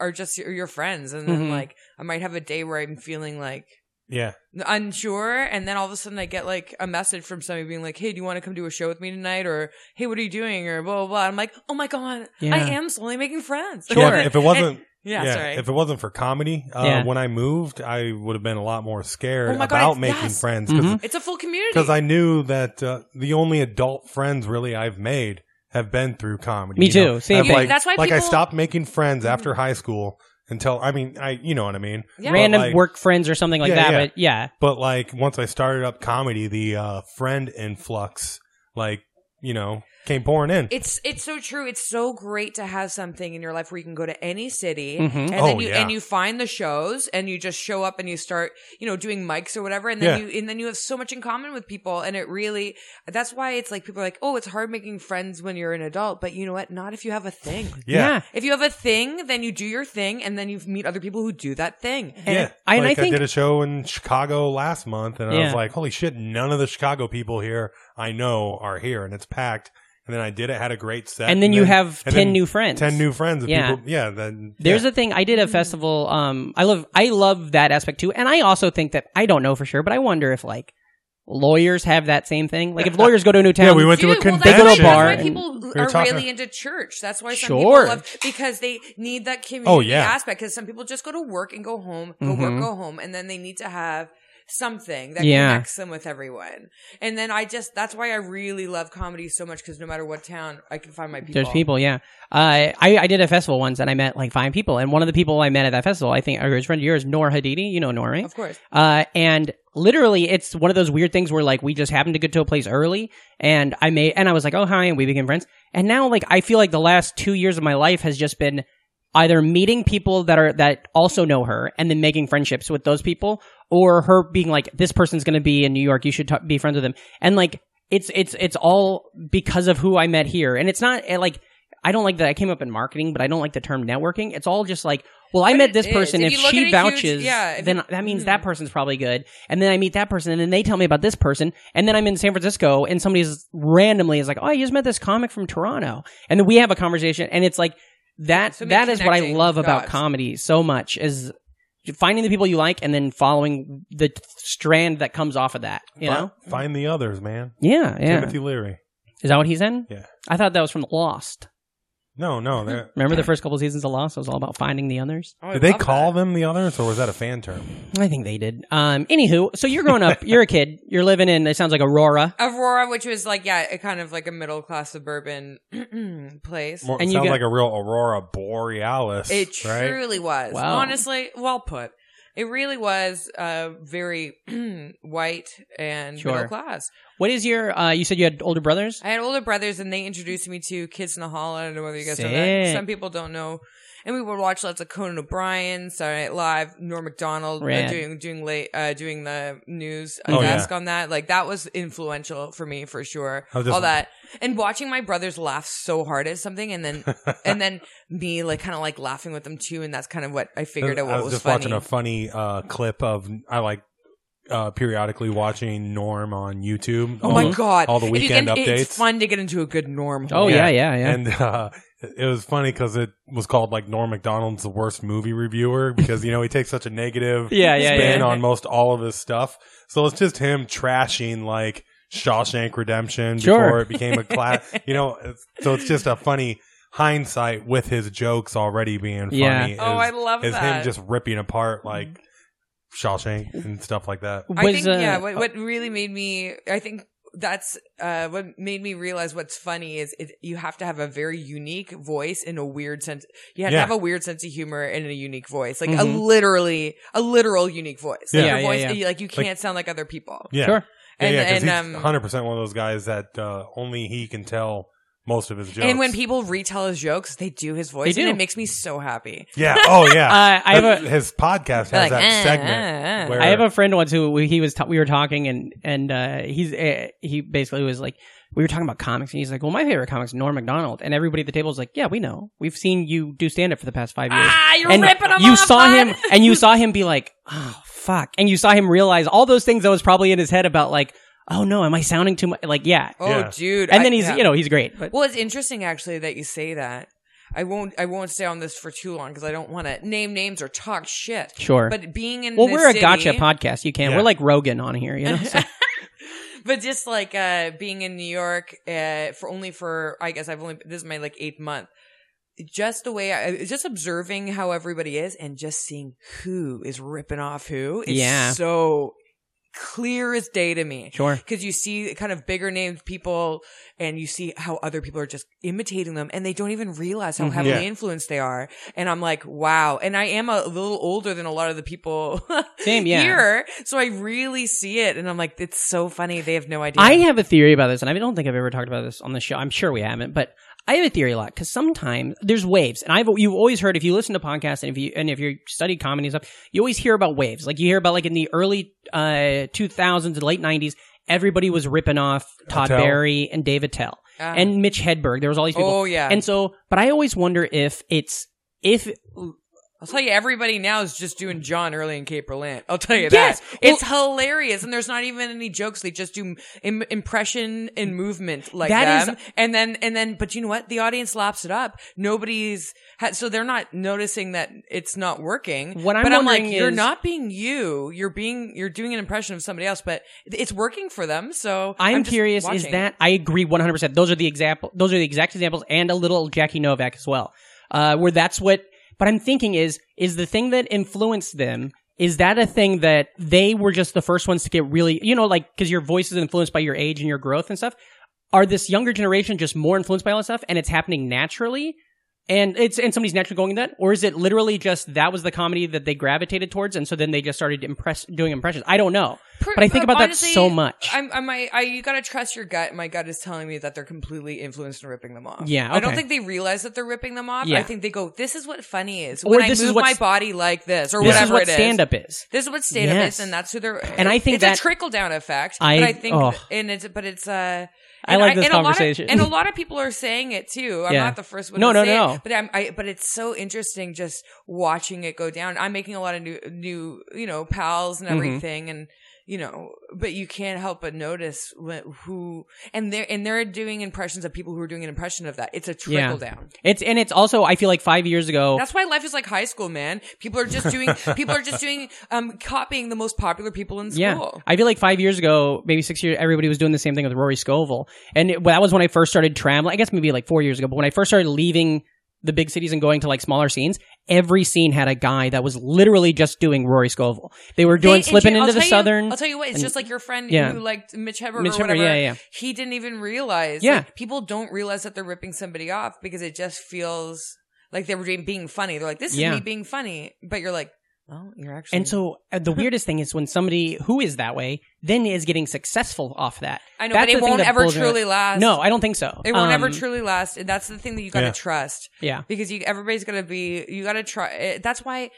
are just your, your friends. And then Mhm. like, I might have a day where I'm feeling like, Yeah. unsure and then all of a sudden i get like a message from somebody being like hey do you want to come do a show with me tonight or hey what are you doing or blah blah blah i'm like oh my god Yeah. i am slowly making friends Yeah, if it wasn't, yeah, sorry if it wasn't for comedy, uh, Yeah. when I moved, I would have been a lot more scared Oh my God, about it's- making yes. friends Mm-hmm. it's a full community because I knew that uh, the only adult friends really I've made have been through comedy. Me you know? too. Same I've, thing. Like, That's why like I people- stopped making friends after high school until I mean I you know what I mean. But, Random like- work friends or something like that. But yeah. But like once I started up comedy, the uh, friend influx, like you know, came pouring in. It's it's so true. It's so great to have something in your life where you can go to any city Mhm. and Oh, then you yeah. and you find the shows and you just show up and you start, you know, doing mics or whatever and then Yeah. you and then you have so much in common with people and it really that's why it's like people are like, "Oh, it's hard making friends when you're an adult." But you know what? Not if you have a thing. Yeah. Yeah. If you have a thing, then you do your thing and then you meet other people who do that thing. yeah, I- and I like I, did a show in Chicago last month, and I was like, "Holy shit! None of the Chicago people here I know are here, and it's packed." And then I did it, had a great set, And then you have 10 new friends. ten new friends. Yeah. people, yeah. Then There's yeah. a thing I did a festival. Um, I love I love that aspect too, and I also think that I don't know for sure, but I wonder if like lawyers have that same thing. Like if *laughs* lawyers go to a new town, Yeah, we went to a Dude, well, convention. that's why, bar that's why people We are talking- really into church. That's why some Sure. people love because they need that community Oh, yeah. aspect. Because some people just go to work and go home, go Mhm. work, go home, and then they need to have something that Yeah. connects them with everyone. And then I just that's why I really love comedy so much because no matter what town, I can find my people. There's people, yeah. Uh, I I did a festival once and I met like five people, and one of the people I met at that festival, I think, a good friend of yours, Nour Hadidi. You know Nour, right? Of course. Uh, and literally, it's one of those weird things where like we just happened to get to a place early, and I made, and I was like, oh hi, and we became friends. And now, like, I feel like the last two years of my life has just been either meeting people that are that also know her and then making friendships with those people, or her being like, this person's going to be in New York, you should t- be friends with them, and like. It's it's it's all because of who I met here, and it's not eh, like I don't like that I came up in marketing, but I don't like the term networking. It's all just like, well, I But met this is. person. If If, she a huge- vouches, yeah, then you- that means Mhm. that person's probably good. And then I meet that person, and then they tell me about this person, and then I'm in San Francisco, and somebody's randomly is like, "Oh, I just met this comic from Toronto," and then we have a conversation, and it's like that. So that is what I connecting love about dots. comedy so much is finding the people you like, and then following the strand that comes off of that. You Fi- know? find the others, man. Yeah, yeah. Timothy Leary. Is that what he's in? Yeah. I thought that was from Lost. No, no. *laughs* they're- Remember the first couple seasons of Lost? It was all about finding the others. Oh, I Did they love call that. them the others, or was that a fan term? I think they did. Um, anywho, so you're growing up. You're a kid. You're living in. It sounds like Aurora. Aurora, which was like yeah, a kind of like a middle class suburban *clears throat* place. More, And it you sounds got- like a real aurora borealis. It right? truly was. Wow. Honestly, well put. It really was uh, very *clears throat* white and Sure. middle class. What is your? Uh, you said you had older brothers. I had older brothers, and they introduced me to Kids in the Hall. I don't know whether you guys know that. Sick. Some people don't know. And we would watch lots of Conan O'Brien, Saturday Night Live, Norm Macdonald uh, doing doing late uh, doing the news Oh, desk yeah. on that. Like that was influential for me for sure. I was All that and watching my brothers laugh so hard at something, and then *laughs* and then me like kind of like laughing with them too, and that's kind of what I figured out what I was, was just funny. watching a funny uh, clip of I like uh, periodically watching Norm on YouTube. Oh all my the- god! All the If you weekend updates. It's fun to get into a good norm. Oh yeah, yeah, yeah. And uh, it was funny because it was called like Norm Macdonald's the worst movie reviewer *laughs* because you know he takes such a negative Yeah, yeah, spin yeah. on most all of his stuff. So it's just him trashing like Shawshank Redemption Sure. before it became a class. *laughs* you know, it's, so it's just a funny hindsight with his jokes already being funny. Yeah. Oh, I love is that. him just ripping apart like Shawshank and stuff like that. I Was, think uh, yeah. What, what really made me, I think, that's uh, what made me realize what's funny is it, you have to have a very unique voice in a weird sense. You have to have a weird sense of humor and a unique voice, like a Mhm. literally a literal unique voice. Like Yeah. your Yeah, voice, yeah, yeah. like you can't sound like other people. Yeah. Sure. Yeah, And- yeah, 'cause and, he's um, 100% one of those guys that uh, only he can tell most of his jokes. And when people retell his jokes, they do his voice, They and do. it makes me so happy. yeah, oh yeah. *laughs* Uh, I have a- his podcast has Like, that eh, segment. eh, eh. where I have a friend once who he was ta- we were talking and and uh, he's uh, he basically was like we were talking about comics and he's like well my favorite comics is Norm Macdonald and everybody at the table was like yeah we know we've seen you do stand up for the past five years Ah, you're and ripping him you off, saw bud. him and you *laughs* saw him be like oh fuck and you saw him realize all those things that was probably in his head about like oh no am I sounding too much like yeah Oh, Yeah. dude! and I- then he's yeah. you know he's great but Well, it's interesting actually that you say that. I won't. I won't stay on this for too long because I don't want to name names or talk shit. Sure. But being in well this we're a city, gotcha podcast you can Yeah. we're like Rogan on here you know so. *laughs* but just like uh being in New York uh for only for I guess I've only this is my like eighth month. Just the way I just observing how everybody is and just seeing who is ripping off who is Yeah. so clear as day to me. Sure. Because you see kind of bigger named people and you see how other people are just imitating them and they don't even realize how Mhm. heavily Yeah. influenced they are. And I'm like, wow. And I am a little older than a lot of the people *laughs* Same, yeah. here. So I really see it. And I'm like, it's so funny. They have no idea. I have a theory about this, and I don't think I've ever talked about this on the show. I'm sure we haven't, but I have a theory a lot because sometimes there's waves, and I've you've always heard if you listen to podcasts and if you and if you study comedy and stuff, you always hear about waves. Like you hear about like in the early uh, 2000s and late 90s, everybody was ripping off Todd Attell. Barry and David Tell Ah. and Mitch Hedberg. There was all these people. Oh, yeah. and so, but I always wonder if it's if I'll tell you, everybody now is just doing John Early in Kate Berlant. I'll tell you Yes. that. it's hilarious. And there's not even any jokes. They just do Im- impression and movement like That is- them. and then, and then, but you know what? The audience laps it up. Nobody's, had, so they're not noticing that it's not working. What I'm but I'm like, wondering you're not being you. You're being, you're doing an impression of somebody else, but it's working for them. So I'm, just curious is that I agree 100%. Those are the example those are the exact examples and a little Jackie Novak as well. Uh where that's what but I'm thinking is is the thing that influenced them is that a thing that they were just the first ones to get really, you know, like cuz your voice is influenced by your age and your growth and stuff? Are this younger generation just more influenced by all that stuff and it's happening naturally? And it's and somebody's naturally going that, or is it literally just that was the comedy that they gravitated towards, and so then they just started impress doing impressions? I don't know, Pr- but I think about honestly, that so much. I'm, I'm, I, I, you gotta trust your gut. My gut is telling me that they're completely influenced and ripping them off. Yeah, I don't think they realize that they're ripping them off. Yeah. I think they go, "This is what funny is Or when I this is move what's- my body like this, or this whatever is what it is." stand up is. This is what stand up Yes. is, and that's who they're. And I think it's that- a trickle down effect. I- but I think, oh. and it's, but it's uh. I and like this and a lot of- conversation. and a lot of people are saying it too. I'm Yeah. not the first one No, to no, say no. it, but I'm, I, but it's so interesting just watching it go down. I'm making a lot of new, new, you know, pals and Mhm. everything, and you know, but you can't help but notice who, and they're and they're doing impressions of people who are doing an impression of that. It's a trickle yeah. down. It's and it's also I feel like five years ago. That's why life is like high school, man. People are just *laughs* doing, people are just doing, um, copying the most popular people in school. Yeah, I feel like five years ago, maybe six years, everybody was doing the same thing with Rory Scovel, and it, well, that was when I first started traveling. I guess maybe like four years ago, but when I first started leaving the big cities and going to like smaller scenes, every scene had a guy that was literally just doing Rory Scovel. They were doing They- slipping into the you- southern. I'll tell you what, it's and- just like your friend yeah. who liked Mitch Hedberg Mitch or whatever. yeah, yeah. He didn't even realize. Yeah. Like, people don't realize that they're ripping somebody off because it just feels like they were being- being funny. They're like, this is Yeah. me being funny. But you're like, well, you're actually. And so uh, the *laughs* weirdest thing is when somebody who is that way then is getting successful off that. I know, That's but it won't ever truly away. last. No, I don't think so. It won't ever Um, truly last. And that's the thing that you got to Yeah. trust. Yeah. Because you, everybody's going to be, you got to try. That's why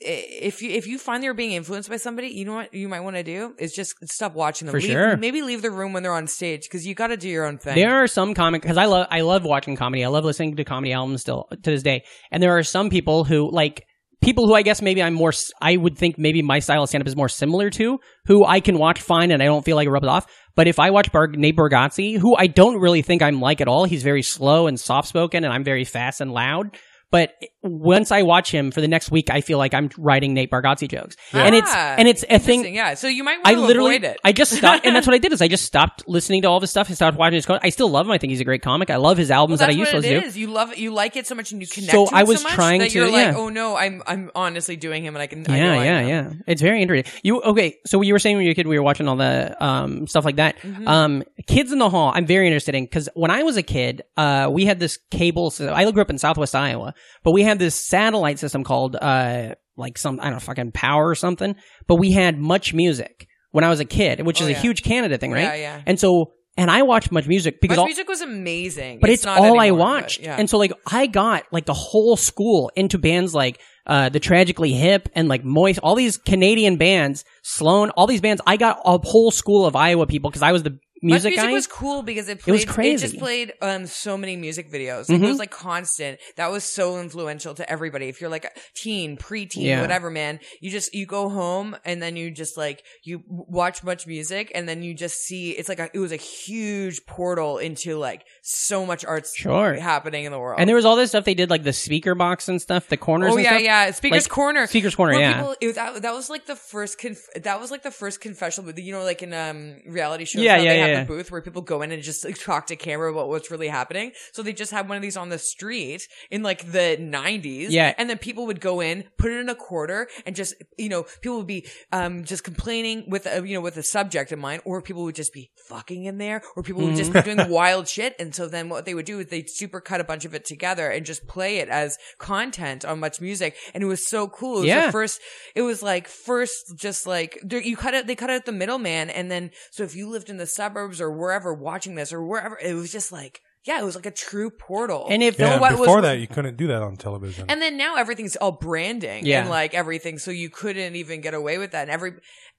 if you, if you find they're being influenced by somebody, you know what you might want to do is just stop watching them. For Leave- sure. Maybe leave the room when they're on stage because you got to do your own thing. There are some comic because I love I love watching comedy. I love listening to comedy albums still to this day. And there are some people who like people who I guess maybe I'm more, I would think maybe my style of stand up is more similar to who I can watch fine and I don't feel like it rubs off. But if I watch Bar- Nate Bargatze, who I don't really think I'm like at all, he's very slow and soft spoken and I'm very fast and loud. But once I watch him for the next week, I feel like I'm writing Nate Bargatze jokes, and it's and it's a thing. Yeah, so you might I want to literally, avoid it. I just *laughs* stopped, and that's what I did. Is I just stopped listening to all of his stuff. I stopped watching his. I still love him. I think he's a great comic. I love his albums Well, that I used to it listen to. You love it. You like it so much, and you connect. So I was so trying to- You're like, yeah. oh no, I'm I'm honestly doing him, and I can. Yeah, I yeah, yeah. It's very interesting. You okay? So you were saying when you were a kid, we were watching all the um stuff like that. Mhm. Um, Kids in the Hall. I'm very interested in because when I was a kid, uh, we had this cable. So I grew up in Southwest Iowa, but we had this satellite system called uh like some I don't know fucking Power or something. But we had Much Music when I was a kid, which Oh, is a huge Canada thing, right? Yeah, yeah. And so and I watched Much Music because Much all, music was amazing, but it's, not all I anymore, but watched. yeah. And so like I got like the whole school into bands like uh the Tragically Hip and like Moist, all these Canadian bands, Sloan, all these bands. I got a whole school of Iowa people because I was the music, Much music guy. was cool because it played. It was It, just played um so many music videos. Like, It Mhm. was like constant. That was so influential to everybody. If you're like a teen, preteen, Yeah. whatever, man, you just you go home and then you just like you watch much music and then you just see it's like a, it was a huge portal into like so much art Sure. happening in the world. and there was all this stuff they did like the speaker box and stuff, the corners. Oh and yeah, stuff. yeah. Speaker's Like, Corner. Speaker's Corner. where Yeah. People, it was, that, that was like the first. Conf- that was like the first confessional booth. You know, like in um reality shows. Yeah, yeah, They have yeah. the booth where people go in and just like, talk to camera about what's really happening. So they just had one of these on the street in like the nineties. Yeah. and then people would go in, put it in a quarter, and just you know people would be um just complaining with a, you know with a subject in mind, or people would just be fucking in there, or people would just be doing *laughs* wild shit. And so then what they would do is they'd super cut a bunch of it together and just play it as content on Much Music, and it was so cool. It was Yeah. the first. It was like first, just like you cut it. They cut out the middleman, and then so if you lived in the suburbs or wherever watching this or wherever, it was just like yeah, it was like a true portal. And if Yeah, felt what was- before that, you couldn't do that on television. and then now everything's all branding Yeah. and like everything, so you couldn't even get away with that. And every,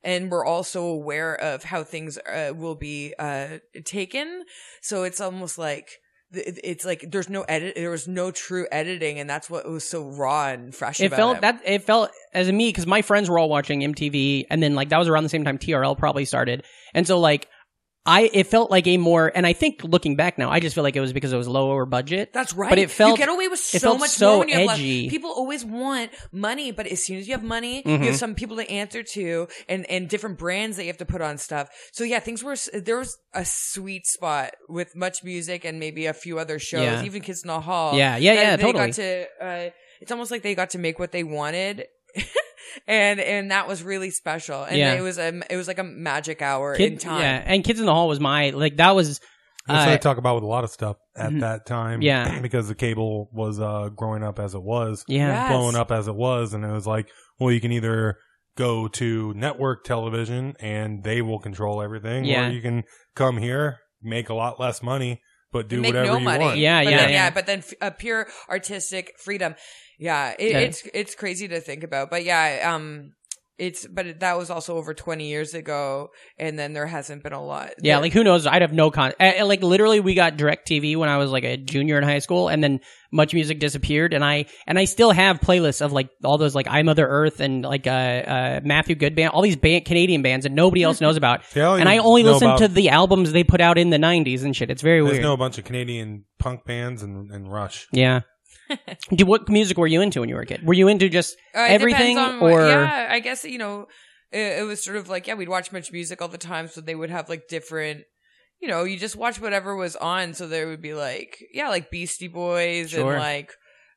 and we're also aware of how things uh, will be uh, taken. So it's almost like it's like there's no edit, there was no true editing, and that's what was so raw and fresh. it about felt it. that it felt as me because my friends were all watching MTV, and then like that was around the same time TRL probably started, and so like I it felt like a more, and I think looking back now, I just feel like it was because it was lower budget. That's right. But it felt you get away with it so much so more when you have edgy. People always want money, but as soon as you have money, Mhm. you have some people to answer to, and and different brands that you have to put on stuff. So yeah, things were there was a sweet spot with much music and maybe a few other shows, Yeah. even Kids in the Hall. Yeah, yeah, yeah, They totally. got to. Uh, it's almost like they got to make what they wanted. *laughs* And and that was really special, and Yeah. it was a it was like a magic hour Kid- in time. Yeah, and Kids in the Hall was my like that was. That's what uh, I talk about with a lot of stuff at Mhm. that time. Yeah. *clears throat* because the cable was uh, growing up as it was, Yeah. Yes. blowing up as it was, and it was like, well, you can either go to network television and they will control everything, Yeah. or you can come here, make a lot less money, but do make whatever no you money. want. Yeah, but yeah, then, yeah. But then f- a pure artistic freedom. Yeah, it, Yeah. it's it's crazy to think about. But yeah, um, it's but that was also over twenty years ago, and then there hasn't been a lot. Yeah, There- like who knows? I'd have no con. Uh, like literally, we got Direct TV when I was like a junior in high school, and then Much Music disappeared, and I and I still have playlists of like all those like I Mother Earth and like uh, uh Matthew Good band, all these band, Canadian bands that nobody else knows about, *laughs* Yeah, and I only know listen about- to the albums they put out in the '90s and shit. It's very There's weird. know a bunch of Canadian punk bands and, and Rush. yeah. *laughs* Dude, what music were you into when you were a kid? Were you into just Uh, everything, on or yeah, I guess you know, it, it was sort of like yeah, we'd watch much music all the time, so they would have like different. You know, you just watch whatever was on, so there would be like yeah, like Beastie Boys Sure. and like.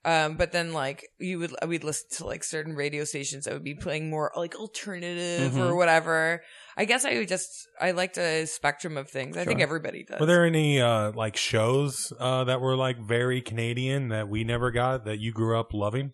Um, but then like you would we'd listen to like certain radio stations that would be playing more like alternative Mhm. or whatever. I guess I would just I liked a spectrum of things. I think everybody does. Were there any uh, like shows uh, that were like very Canadian that we never got that you grew up loving?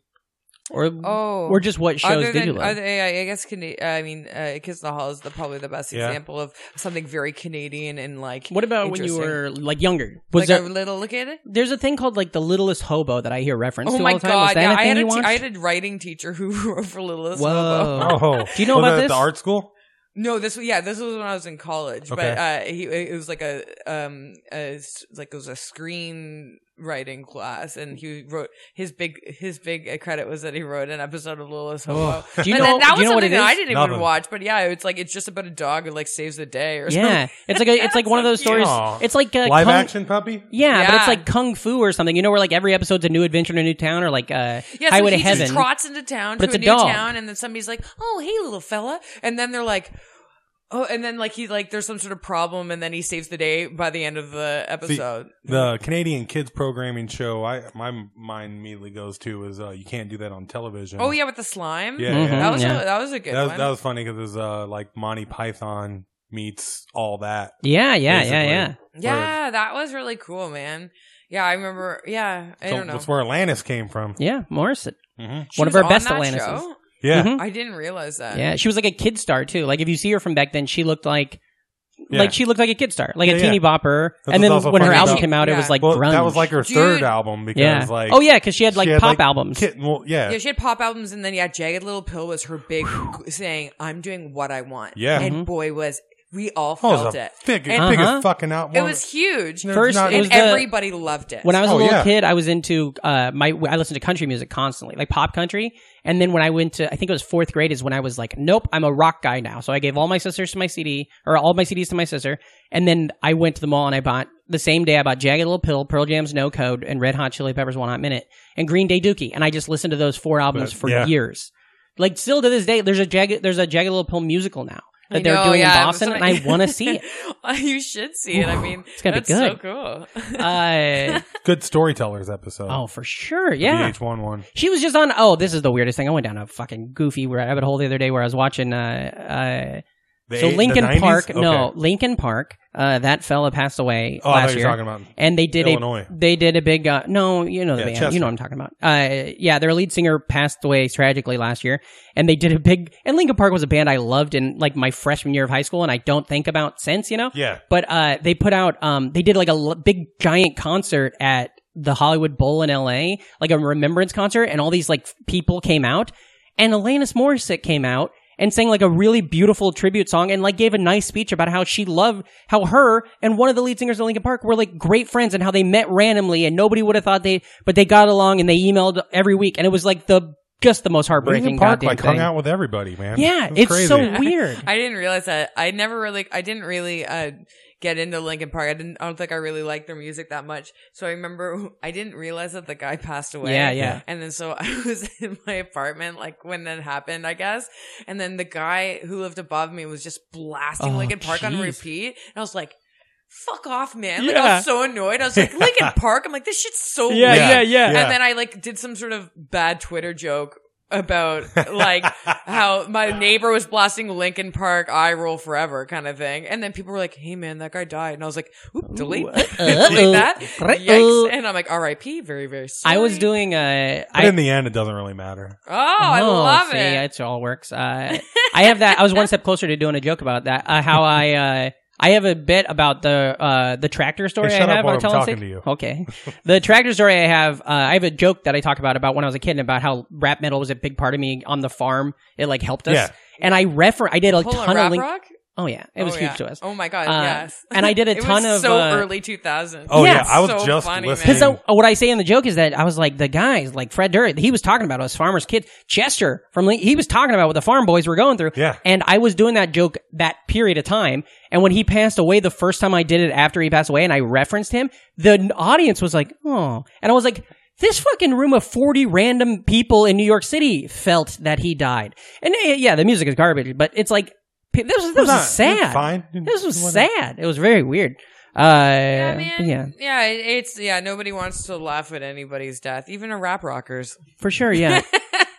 or Oh, or just what shows Other did than, you like? other- I I guess Cana- I mean, uh, Kids in the Hall is the, probably the best Yeah. example of something very Canadian and like. what about when you interesting. were like younger? Was like there? a little look at it? there's a thing called like the Littlest Hobo that I hear referenced Oh to my all the time. Was god! that Yeah, a I thing had a you te- watched? I had a writing teacher who *laughs* wrote for Littlest Whoa. Hobo. Oh, Do you know was about that at this? the art school? No, this was yeah, this was when I was in college. Okay. But uh, he it was like a um a, like it was a screen writing class, and he wrote his big his big credit was that he wrote an episode of Littlest Hobo. Do you But know- then that was you know what something it that I didn't Nothing. even watch. But yeah, it's like it's just about a dog who like saves the day or Yeah, something. it's like a, it's like one of those stories. Aw. It's like a Live kung, action puppy. Yeah, but it's like kung fu or something. You know, where like every episode's a new adventure in a new town, or like uh, Yeah, Highway so to he Heaven. just trots into town but to it's a, a new dog. town, and then somebody's like, "Oh, hey, little fella," and then they're like. Oh, and then like he like there's some sort of problem, and then he saves the day by the end of the See, episode. the Canadian kids programming show I my mind immediately goes to is uh, you can't do that on television. oh yeah, with the slime. Yeah, Mhm, yeah. that was yeah. a, that was a good that was, one. that was funny because it was uh, like Monty Python meets all that. yeah, yeah, yeah, basically. yeah. yeah, that was really cool, man. Yeah, I remember. Yeah, I So don't know. that's where Alanis came from. Yeah, Morrison. hmm one of our on best that Atlantises. show? Yeah, Mhm. I didn't realize that. Yeah, she was like a kid star too. Like if you see her from back then, she looked like Yeah. like she looked like a kid star, like Yeah, a teeny yeah. bopper. That's and then when her album about- came out, it was like well, grunge. that was like her Dude. third album because yeah. like oh yeah, because she had like she had, pop like, albums. kid- well, yeah, Yeah, she had pop albums, and then yeah, Jagged Little Pill was her big saying, "I'm doing what I want." Yeah. and Mm-hmm. boy, was we all Oh, felt it. big, And biggest Uh-huh. fucking album. it was huge. There's First, not- it was and the- everybody loved it. When I was a Oh, little yeah. kid, I was into uh my I listened to country music constantly, like pop country. And then when I went to I think it was fourth grade is when I was like, nope, I'm a rock guy now. So I gave all my sisters to my CD or all my CDs to my sister. And then I went to the mall and I bought the same day I bought Jagged Little Pill, Pearl Jam's No Code, and Red Hot Chili Peppers One Hot Minute, and Green Day Dookie. And I just listened to those four albums But, for yeah. years. Like still to this day, there's a Jagged there's a Jagged Little Pill musical now that I they're know, doing yeah, in Boston, and I want to see *laughs* it. you should see it. I mean, It's gonna be that's so good. cool. Uh, *laughs* good storytellers episode. oh, for sure, yeah. VH1 one. She was just on. Oh, this is the weirdest thing. I went down a fucking goofy rabbit hole the other day where I was watching. Uh, The so Linkin 90s? Park. No, Linkin Park. Uh, that fella passed away Oh, last year. talking about and they did Illinois. a they did a big. Uh, no, you know the Yeah, band. Chester. You know what I'm talking about. Uh, yeah, their lead singer passed away tragically last year, and they did a big. And Linkin Park was a band I loved in like my freshman year of high school, and I don't think about since. You know. Yeah. But uh, they put out. Um, they did like a l- big giant concert at the Hollywood Bowl in L.A. Like a remembrance concert, and all these like people came out, and Alanis Morissette came out and sang like a really beautiful tribute song and like gave a nice speech about how she loved how her and one of the lead singers of Linkin Park were like great friends and how they met randomly and nobody would have thought they but they got along and they emailed every week and it was like the just the most heartbreaking Linkin Park goddamn like thing. hung out with everybody, man. Yeah, It it's crazy. so *laughs* weird. I didn't realize that. I never really, I didn't really uh, get into Linkin Park. I didn't. I don't think I really liked their music that much. So I remember *laughs* I didn't realize that the guy passed away. Yeah, yeah. And then so *laughs* I was in my apartment like when that happened, I guess. And then the guy who lived above me was just blasting Oh, Linkin Park on repeat, and I was like. Fuck off, man. Like I was so annoyed. I was like, *laughs* Linkin Park. I'm like, this shit's so Yeah, weird. yeah, yeah. Yeah. And then I like did some sort of bad Twitter joke about like *laughs* how my neighbor was blasting Linkin Park, I roll forever kind of thing. And then people were like, hey man, that guy died. And I was like, oop, delete, *laughs* delete that. Yikes. And I'm like, RIP, very, very sorry. I was doing a, But I in the end, it doesn't really matter. Oh, I Oh, love see, it. It all works. Uh, *laughs* I have that. I was one step closer to doing a joke about that. Uh, how I uh, I have a bit about the uh, the tractor story Hey, I shut up have while I'm talking Safe. to you. Okay, *laughs* the tractor story I have. Uh, I have a joke that I talk about about when I was a kid and about how rap metal was a big part of me on the farm. It like helped us. Yeah. And I refer. I did a Pull a ton rap of link. rock? Oh yeah, it was Oh, huge yeah. to us. Oh my god, Uh, yes. and I did a *laughs* It ton was of, so uh, early 2000s. Oh Yeah, yeah, I was so just funny, listening. Because uh, what I say in the joke is that I was like the guys, like Fred Durst, he was talking about us farmers' kids. Chester from Lin- he was talking about what the farm boys were going through. Yeah. and I was doing that joke that period of time. And when he passed away, the first time I did it after he passed away, and I referenced him, the audience was like, "Oh," and I was like. This fucking room of 40 random people in New York City felt that he died. And uh, yeah, the music is garbage, but it's like, p- this was, this was not- sad. fine. This was Whatever. sad. It was very weird. Uh, Yeah, man. yeah, Yeah, it's yeah. Nobody wants to laugh at anybody's death, even a rap rockers. For sure, yeah. *laughs*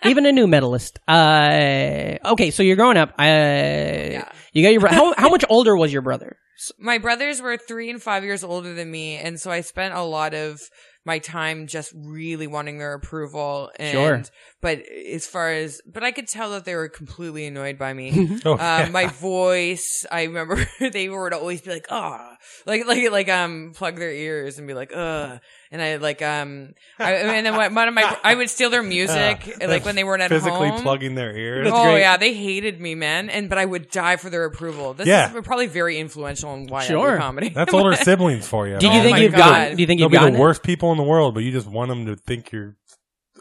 Even a new medalist. Uh, okay, so you're growing up. Uh, You got your bro- how how much older was your brother? *laughs* My brothers were three and five years older than me, and so I spent a lot of my time just really wanting their approval. And, Sure. But as far as, but I could tell that they were completely annoyed by me. *laughs* Oh, uh, my voice, I remember *laughs* they would always be like, "Ah," like like like um plug their ears and be like, "Ugh," and I like um, I, and then one of my I would steal their music like when they weren't at physically home. plugging their ears. oh yeah, they hated me, man, and but I would die for their approval. This Yeah. is probably very influential in why I Sure. do comedy. That's older *laughs* siblings for you. Do you Oh think you've God. gotten? Do you think They'll you've be the it? worst people in the world, but you just want them to think you're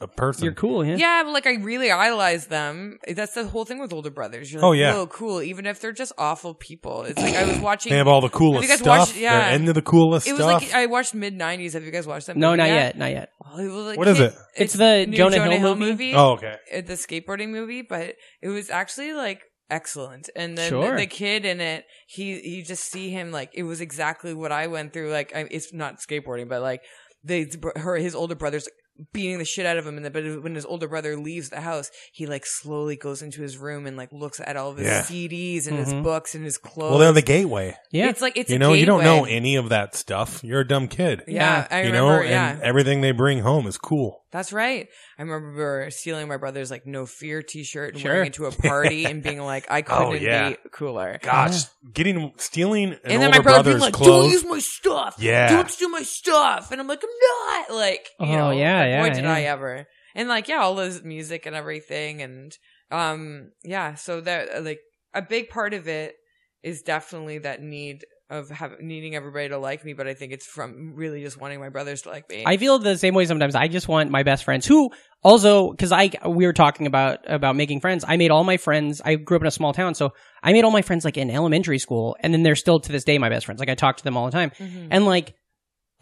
a person. You're cool, yeah. Yeah, but like I really idolize them. That's the whole thing with older brothers. You're Oh, yeah. whoa, cool. Even if they're just awful people. It's like I was watching. They have all the Have coolest you guys stuff. watched- yeah. They're into the coolest It was stuff. like I watched mid '90s. Have you guys watched that? No, not yet? yet, not yet. Oh, it was like What is it? It's the new Jonah Hill movie? Oh, okay. The skateboarding movie, but it was actually like excellent. And then Sure. the, the kid in it, he you just see him like it was exactly what I went through. Like I, it's not skateboarding, but like they her his older brother's beating the shit out of him and then, but when his older brother leaves the house he like slowly goes into his room and like looks at all of his Yeah. CDs and his Mhm. books and his clothes Well, they're the gateway. Yeah. it's like it's you a know, you don't know any of that stuff. You're a dumb kid. yeah, I you remember know, yeah and everything they bring home is cool. That's right. I remember stealing my brother's like no fear T-shirt and Sure. wearing it to a party and being *laughs* like, I couldn't Oh, yeah. be cooler. Gosh, getting stealing an and then my brother being brother's like, clothes. "Don't use my stuff. Yeah. don't steal my stuff." And I'm like, "I'm not." Like, you Oh, know, yeah, like, yeah, Boy, did I yeah. ever! And like, yeah, all this music and everything, and um, yeah. So that like a big part of it is definitely that need of have, needing everybody to like me, but I think it's from really just wanting my brothers to like me. I feel the same way sometimes. I just want my best friends who also because I we were talking about about making friends. I made all my friends. I grew up in a small town, so I made all my friends like in elementary school, and then they're still to this day my best friends. Like I talk to them all the time, Mhm. and like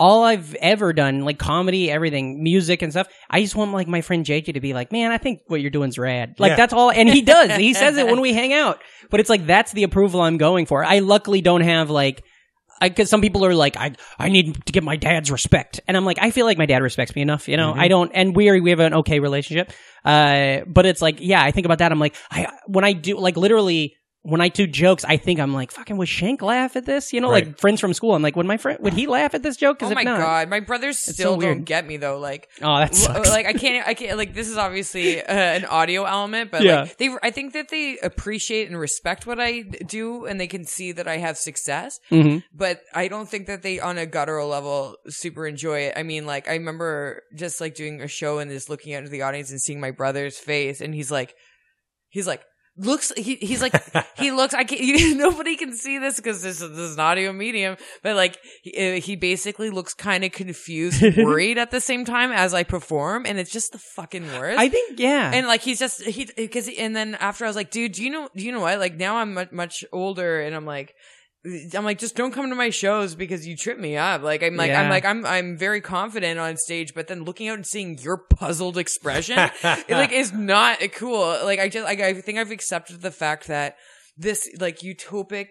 all I've ever done, like comedy, everything, music and stuff. I just want like my friend JJ to be like, man, I think what you're doing's rad. Like Yeah. that's all, and he does. he *laughs* says it when we hang out, but it's like that's the approval I'm going for. I luckily don't have like. I, Because some people are like, I I need to get my dad's respect, and I'm like, I feel like my dad respects me enough, you know. I don't, and we are, we have an okay relationship, uh, but it's like, yeah, I think about that. I'm like, I when I do like literally when I do jokes, I think I'm like, fucking, would Shank laugh at this? You know, Right. like friends from school. I'm like, would my friend would he laugh at this joke? 'Cause Oh if my not, god, my brothers so still weird. don't get me though. Like, Oh, that sucks. like I can't, I can't. Like, this is obviously uh, an audio element, but Yeah. like they, I think that they appreciate and respect what I do, and they can see that I have success. Mhm. But I don't think that they, on a guttural level, super enjoy it. I mean, like I remember just like doing a show and just looking out into the audience and seeing my brother's face, and he's like, he's like. Looks he he's like *laughs* he looks I can't *laughs* you, nobody can see this because this is this is an audio medium but like he, uh, he basically looks kind of confused *laughs* worried at the same time as I perform and it's just the fucking worst I think yeah. and like he's just he because and then after I was like dude do you know do you know what like now I'm much, much older and I'm like I'm like just don't come to my shows because you trip me up like I'm like I'm like I'm I'm very confident on stage but then looking out and seeing your puzzled expression *laughs* it like is not cool. Like I just like I think I've accepted the fact that this like utopic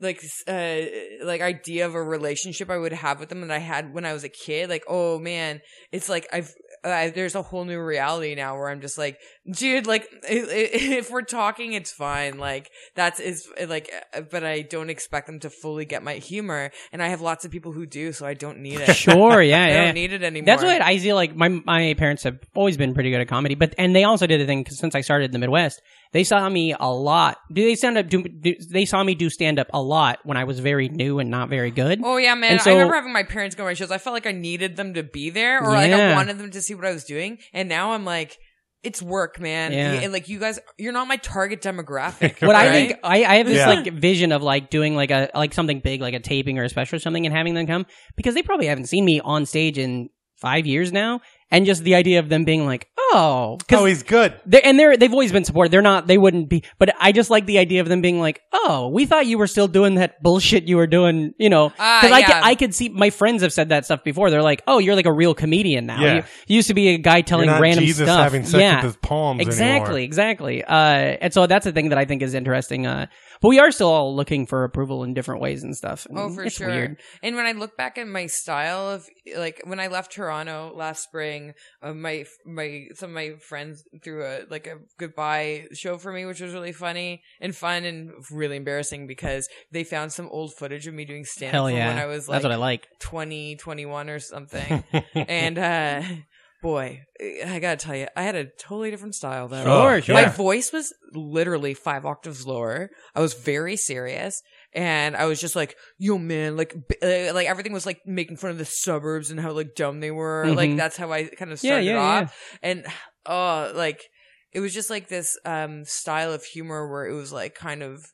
like uh like idea of a relationship I would have with them that I had when I was a kid. Like oh man, it's like I've. Uh, there's a whole new reality now where I'm just like, dude, like *laughs* if we're talking, it's fine. Like that's is like, uh, but I don't expect them to fully get my humor, and I have lots of people who do, so I don't need it. Sure, yeah, *laughs* I yeah. don't need it anymore. That's what I feel like. My my parents have always been pretty good at comedy, but and they also did a thing 'cause since I started in the Midwest. They saw me a lot. Do they stand up? Do, do they saw me do stand up a lot when I was very new and not very good? Oh yeah, man! And so- I remember having my parents go to my shows. I felt like I needed them to be there, or like I wanted them to see what I was doing. And now I'm like, it's work, man. Yeah. And like you guys, you're not my target demographic. What I think I, I have this Yeah. like vision of like doing like a like something big like a taping or a special or something and having them come because they probably haven't seen me on stage in five years now and just the idea of them being like oh Oh, he's good. they're, and they're they've always been supported. They're not. They wouldn't be. But I just like the idea of them being like, "Oh, we thought you were still doing that bullshit you were doing." You know, Ah, because I yeah. could, I could see my friends have said that stuff before. They're like, "Oh, you're like a real comedian now. Yeah. You, you used to be a guy telling You're not random Jesus stuff." having sex yeah, with his palms exactly, anymore. exactly. Uh, and so that's a thing that I think is interesting. Uh, but we are still all looking for approval in different ways and stuff. Oh, And for it's sure. Weird. And when I look back at my style of like when I left Toronto last spring, uh, my my some of my friends threw a like a goodbye show for me, which was really funny and fun and really embarrassing because they found some old footage of me doing stand up yeah, when I was like that's what I like. 20, 21 or something. *laughs* and uh boy, I gotta tell you, I had a totally different style then. Sure, sure. My voice was literally five octaves lower. I was very serious. And I was just like, yo, man, like, b- uh, like everything was like making fun of the suburbs and how like dumb they were. Like Mhm. that's how I kind of started yeah, off. And oh, like it was just like this um style of humor where it was like kind of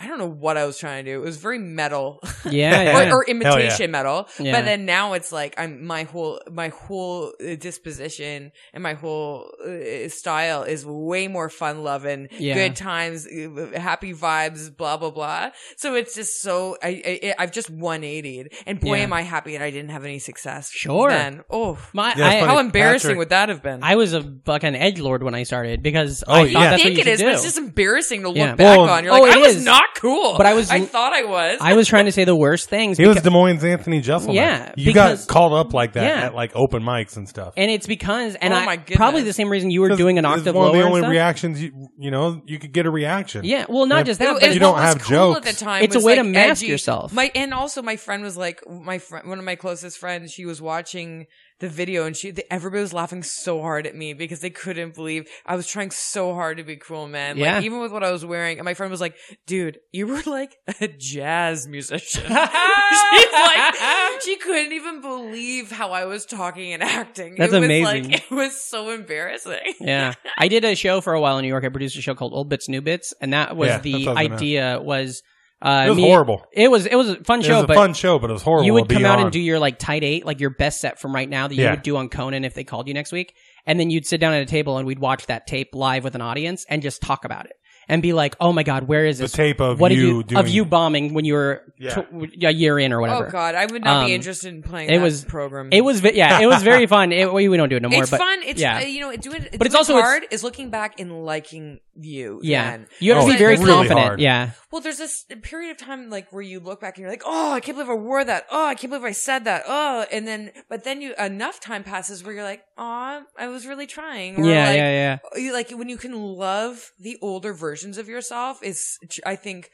I don't know what I was trying to do. It was very metal. Yeah, yeah. *laughs* or, or imitation metal. Yeah. But then now it's like I'm my whole my whole uh, disposition and my whole uh, style is way more fun loving, Yeah. good times, uh, happy vibes, blah blah blah. So it's just so I, I I've just 180'd, and boy Yeah. am I happy that I didn't have any success. Sure. Then oh My, Yeah, I, how embarrassing Patrick- would that have been? I was a fucking edge lord when I started because Oh, I yeah. thought I that's think what you it is, should but it's just embarrassing to look Yeah. back Well, on. You're oh, like, it I was is. not cool. But I was- *laughs* I thought I was. I was trying to say the worst things. He was Des Moines Anthony Jeselnik. Yeah, you got called up like that Yeah. at like open mics and stuff. and it's because, and Oh I my probably the same reason you were doing an it's octave one of lower the and only stuff. reactions you you know you could get a reaction. Yeah, well, not If- just that, It- but it- you don't what was have cool jokes. At the time It's a was, way to like, mask edgy. yourself. My and also my friend was like my friend, one of my closest friends. She was watching the video and she everybody was laughing so hard at me because they couldn't believe I was trying so hard to be cool, man. Yeah. Like even with what I was wearing, and my friend was like, "Dude, you were like *laughs* a jazz musician." *laughs* She's like, *laughs* she couldn't even believe how I was talking and acting. That's it was amazing. Like, it was so embarrassing. yeah, I did a show for a while in New York. I produced a show called Old Bits New Bits, and that was Yeah, the what was idea. Was uh, It was me- horrible. It was it was a fun It show, was a but fun show, but it was horrible. you would come out and do your like tight eight, like your best set from right now that you Yeah. would do on Conan if they called you next week, and then you'd sit down at a table and we'd watch that tape live with an audience and just talk about it and be like, "Oh my god, where is this? The tape of what did you you of you bombing when you were Yeah. tw- a year in or whatever?" Oh God, I would not Um, be interested in playing it that was program. It was yeah, it was very *laughs* fun. It, we, we don't do it no more. it's but fun. It's yeah. uh, you know, doing But but it's it's also- also it's- hard is looking back and liking you. yeah. then. You have to Oh, be very really confident. hard. Yeah. Well, there's this period of time like where you look back and you're like, oh, I can't believe I wore that. Oh, I can't believe I said that. Oh, and then but then you enough time passes where you're like, oh, I was really trying. Or Yeah, like, yeah, yeah. you- Like when you can love the older versions of yourself is, I think,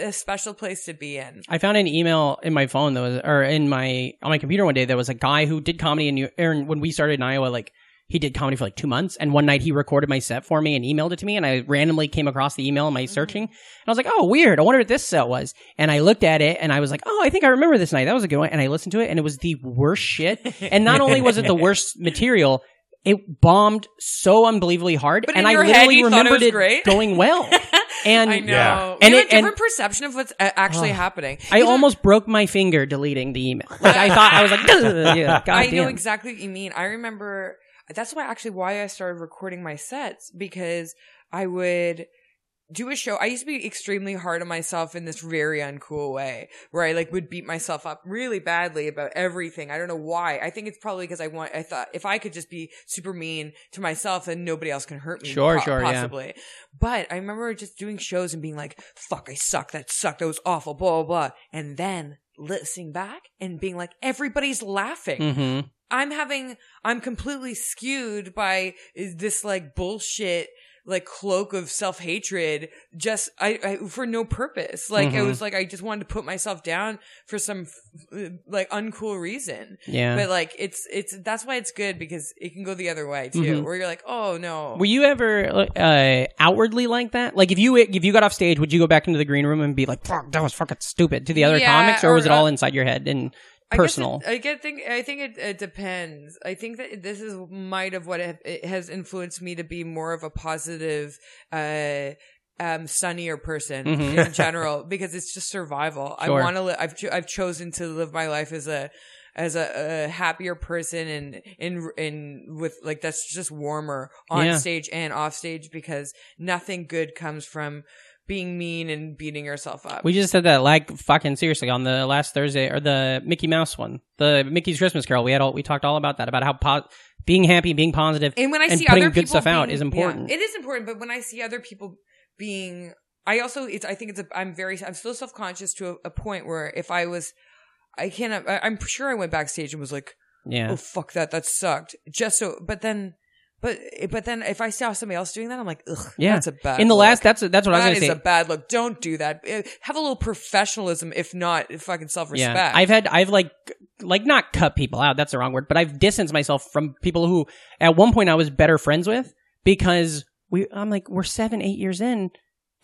a special place to be in. I found an email in my phone that was, or in my on my computer one day. There was a guy who did comedy in New. Aaron, when we started in Iowa, like he did comedy for like two months, and one night he recorded my set for me and emailed it to me, and I randomly came across the email in my mm-hmm. searching, and I was like, "Oh, weird! I wonder what this set was." And I looked at it, and I was like, "Oh, I think I remember this night. That was a good one." And I listened to it, and it was the worst shit. and not only was it the *laughs* worst material. It bombed so unbelievably hard, But and in I your head, literally you thought it remembered was it great? going well. *laughs* And I know. Yeah. And you it- have a different and- perception of what's actually Oh. happening. I You know- almost broke my finger deleting the email. *laughs* Like I thought I was like, *laughs* yeah, God I know exactly what you mean. I remember that's why actually why I started recording my sets because I would do a show. I used to be extremely hard on myself in this very uncool way where I like would beat myself up really badly about everything. I don't know why. I think it's probably because I want, I thought if I could just be super mean to myself then nobody else can hurt me. Sure, po- sure, yeah. possibly. But I remember just doing shows and being like, fuck, I suck. That sucked. That was awful. Blah, blah, blah. And then listening back and being like, everybody's laughing. Mm-hmm. I'm having, I'm completely skewed by this like bullshit, like cloak of self hatred, just I, I for no purpose. Like it Mhm. was like I just wanted to put myself down for some like uncool reason. Yeah. But like it's it's that's why it's good because it can go the other way too, Mhm. where you're like, oh no. Were you ever uh, outwardly like that? Like if you if you got off stage, would you go back into the green room and be like, "Fuck, that was fucking stupid" to the other Yeah, comics, or was it all uh, inside your head and I guess personal? it- I get think I think it, it depends. I think that this is might of what it, it has influenced me to be more of a positive, uh, um, sunnier person Mhm. in *laughs* general because it's just survival. I want to. Li- I've cho- I've chosen to live my life as a as a, a happier person and in in with like that's just warmer on Yeah. stage and off stage because nothing good comes from being mean and beating yourself up. We just said that like fucking seriously on the last Thursday or the Mickey Mouse one, the Mickey's Christmas Carol. We had all we talked all about that about how po- being happy, being positive, And when I see putting other good stuff out is important. yeah, it is important. But when I see other people being, I also, it's, I think it's, a, I'm very, I'm still self conscious to a, a point where if I was, I can't, I, I'm sure I went backstage and was like, yeah. oh fuck that, that sucked. Just so, but then, but, but then if I saw somebody else doing that, I'm like, ugh, Yeah. that's a bad. In the look. last, that's that's what I was is going a to say. bad look. Don't do that. Uh, Have a little professionalism, if not fucking self respect. Yeah, I've had I've like like not cut people out. That's the wrong word, but I've distanced myself from people who at one point I was better friends with because we. I'm like we're seven, eight years in.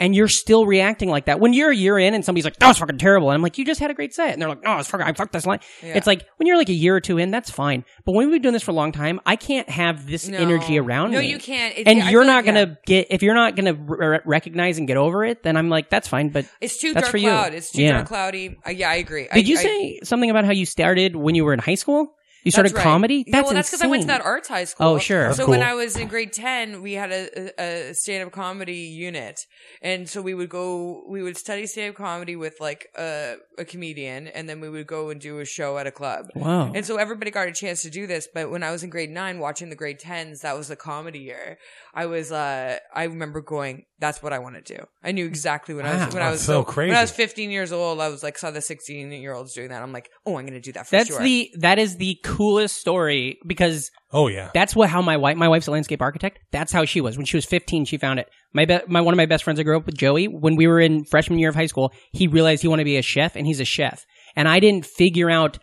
And you're still reacting like that. When you're a year in and somebody's like, that was fucking terrible. And I'm like, you just had a great set. And they're like, no, it's fucking, I fucked this line. Yeah. It's like, when you're like a year or two in, that's fine. But when we've been doing this for a long time, I can't have this No. energy around No, me. No, you can't. It- and yeah, you're not like- gonna get, if you're not gonna r- recognize and get over it, then I'm like, that's fine. But It's too dark cloud. It's too yeah. dark cloudy. Uh, yeah, I agree. Did I, you I- say something about how you started when you were in high school? You started That's right. comedy? Yeah, That's well, that's because I went to that arts high oh, school. Oh, sure. That's so when. I was in grade ten, we had a, a, a stand-up comedy unit, and so we would go, we would study stand-up comedy with like a, a comedian, and then we would go and do a show at a club. Wow. And so everybody got a chance to do this. But when I was in grade nine, watching the grade tens, that was the comedy year. I was, uh, I remember going, "That's what I want to do." I knew exactly when I was when I was so crazy. When I was fifteen years old, I was like saw the sixteen year olds doing that. I'm like, "Oh, I'm going to do that for That's sure." the that is the coolest story because Oh yeah. that's what how my wife my wife's a landscape architect. That's how she was when she was 15. She found it. My be, my one of my best friends I grew up with Joey. When we were in freshman year of high school, he realized he wanted to be a chef, and he's a chef. And I didn't figure out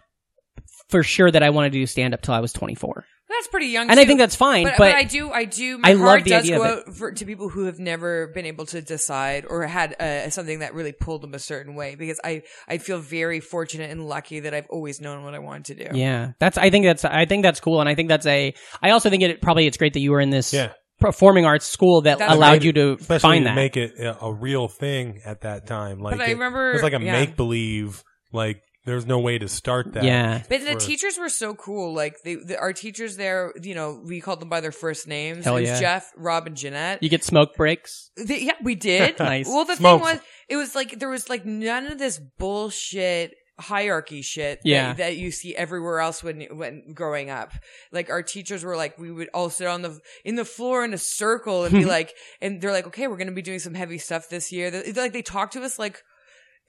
for sure that I wanted to do stand up till I was 24. That's pretty young, And I think that's fine, But, but I do, I do. My I love heart the does idea go of out for, to people who have never been able to decide or had uh, something that really pulled them a certain way. Because I, I feel very fortunate and lucky that I've always known what I wanted to do. Yeah, that's. I think that's. I think that's cool, and I think that's a. I also think it probably it's great that you were in this Yeah. performing arts school that That's allowed right. you to Especially find that. make it a, a real thing at that time. Like I it, remember- it was like a yeah. make believe. Like there's no way to start that. Yeah. But the for- teachers were so cool. Like they, the, our teachers there, you know, we called them by their first names. Hell it was yeah. Jeff, Rob, and Jeanette. you get smoke breaks. They, yeah, we did. *laughs* Nice. Well, the Smokes. thing was, it was like there was like none of this bullshit hierarchy shit Yeah. that, that you see everywhere else when when growing up. Like our teachers were like, we would all sit on the in the floor in a circle and be *laughs* like, and they're like, okay, we're gonna be doing some heavy stuff this year. They're- Like they talked to us like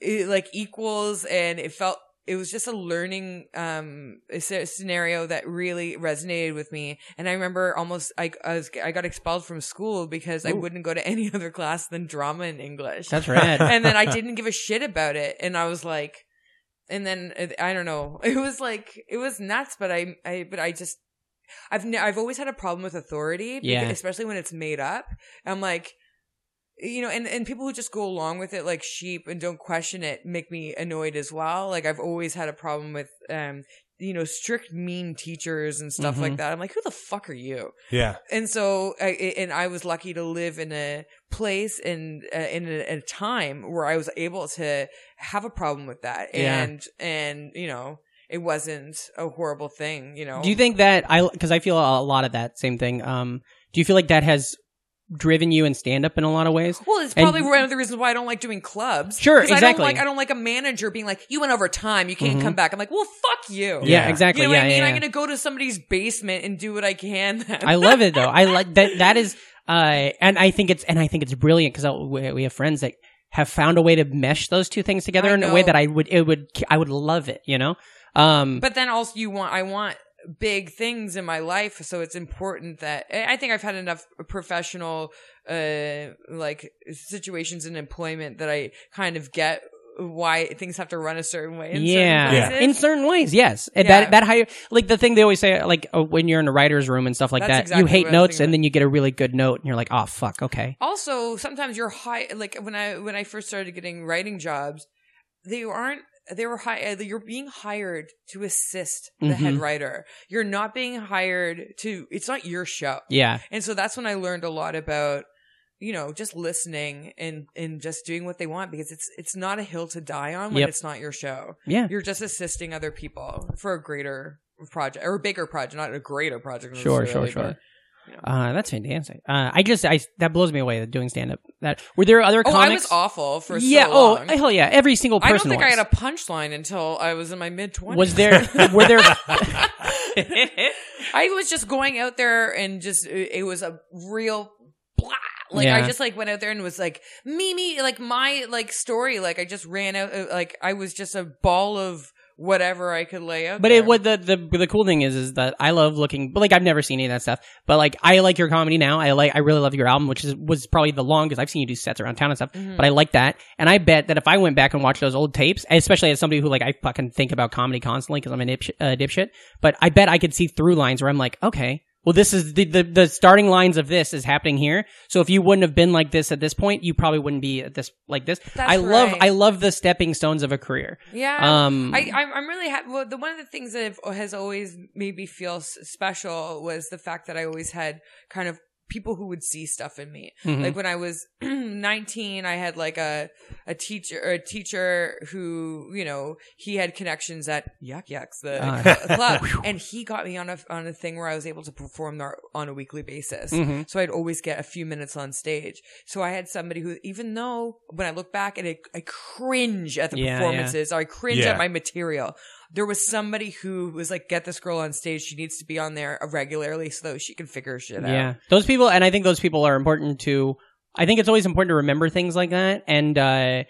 eh, like equals, and it felt. It was just a learning um scenario that really resonated with me, and I remember almost I, I was I got expelled from school because I wouldn't go to *laughs* any other class than drama and English. That's rad. and then I *laughs* didn't give a shit about it, and I was like, and then uh, I don't know, *laughs* it was like it was nuts, but I I but I just I've ne- I've always had a problem with authority, Yeah. because- especially when it's made up. I'm like. You know, and, and people who just go along with it like sheep and don't question it make me annoyed as well. Like I've always had a problem with, um, you know, strict mean teachers and stuff like Mhm. that. I'm like, who the fuck are you? Yeah. and so I, and I was lucky to live in a place and uh, in a, a time where I was able to have a problem with that, Yeah. and and you know it wasn't a horrible thing, you know. Do you think that I because I feel a lot of that same thing. Um, do you feel like that has driven you in stand up in a lot of ways? Well, it's And- probably one of the reasons why I don't like doing clubs. Sure, 'Cause I exactly. don't like I don't like a manager being like, "You went over time, you can't Mhm. come back." I'm like, "Well, fuck you." Yeah, exactly. You know what Yeah, I mean? yeah, I'm gonna go to somebody's basement and do what I can. Then. I love it though. I *laughs* like that. That is, uh, and I think it's and I think it's brilliant because we, we have friends that have found a way to mesh those two things together in a way that I would it would I would love it. You know. Um, But then also you want, I want big things in my life. So it's important that I I think I've had enough professional, uh, like situations in employment that I kind of get why things have to run a certain way. In yeah, certain places. in certain ways, yes. Yeah. That that higher, like the thing they always say, like uh, when you're in a writer's room and stuff like That's that, exactly you hate what I was notes and then you get a really good note and you're like, oh fuck, okay. also sometimes you're high like when i when i first started getting writing jobs they aren't they were high you're being hired to assist the head Mhm. writer you're not being hired to it's not your show Yeah. and so that's when i learned a lot about you know just listening and and just doing what they want because it's it's not a hill to die on when Yep. it's not your show Yeah. you're just assisting other people for a greater project or a bigger project not a greater project Sure, sure, sure. but- Uh, that's fantastic. Uh, I just, I that blows me away. Doing stand up. That were there other Oh, I was awful for yeah. so oh, hell yeah. Every single person. I don't think I had a punchline until I was in my mid twenties. Was there? Were there? *laughs* *laughs* I was just going out there and just it was a real blah. Like Yeah. I just like went out there and was like me me like my like story like I just ran out uh, like I was just a ball of whatever I could lay out. But there. it what the, the the cool thing is is that I love looking. But like I've never seen any of that stuff. But like I like your comedy now. I like I really love your album, which is was probably the longest I've seen you do sets around town and stuff. Mhm. But I like that, and I bet that if I went back and watched those old tapes, especially as somebody who like I fucking think about comedy constantly because I'm a uh, dipshit. But I bet I could see through lines where I'm like, okay. Well, this is the, the the starting lines of this is happening here. So if you wouldn't have been like this at this point, you probably wouldn't be at this like this. That's I love right. I love the stepping stones of a career. Yeah, Um, I, I'm, really happy. Well, the one of the things that have- has always made me feel special was the fact that I always had kind of people who would see stuff in me. Mhm. Like when I was *clears throat* 19, I had like a a teacher or a teacher who you know he had connections at Yuk Yuks the cl- club, *laughs* and he got me on a on a thing where I was able to perform there on a weekly basis. Mhm. So I'd always get a few minutes on stage. So I had somebody who, even though when I look back and I, I cringe at the Yeah, yeah. performances, or I cringe Yeah. at my material. There was somebody who was like, "Get this girl on stage. She needs to be on there regularly so that she can figure shit out." Yeah, those people, and I think those people are important to. I think it's always important to remember things like that, and uh,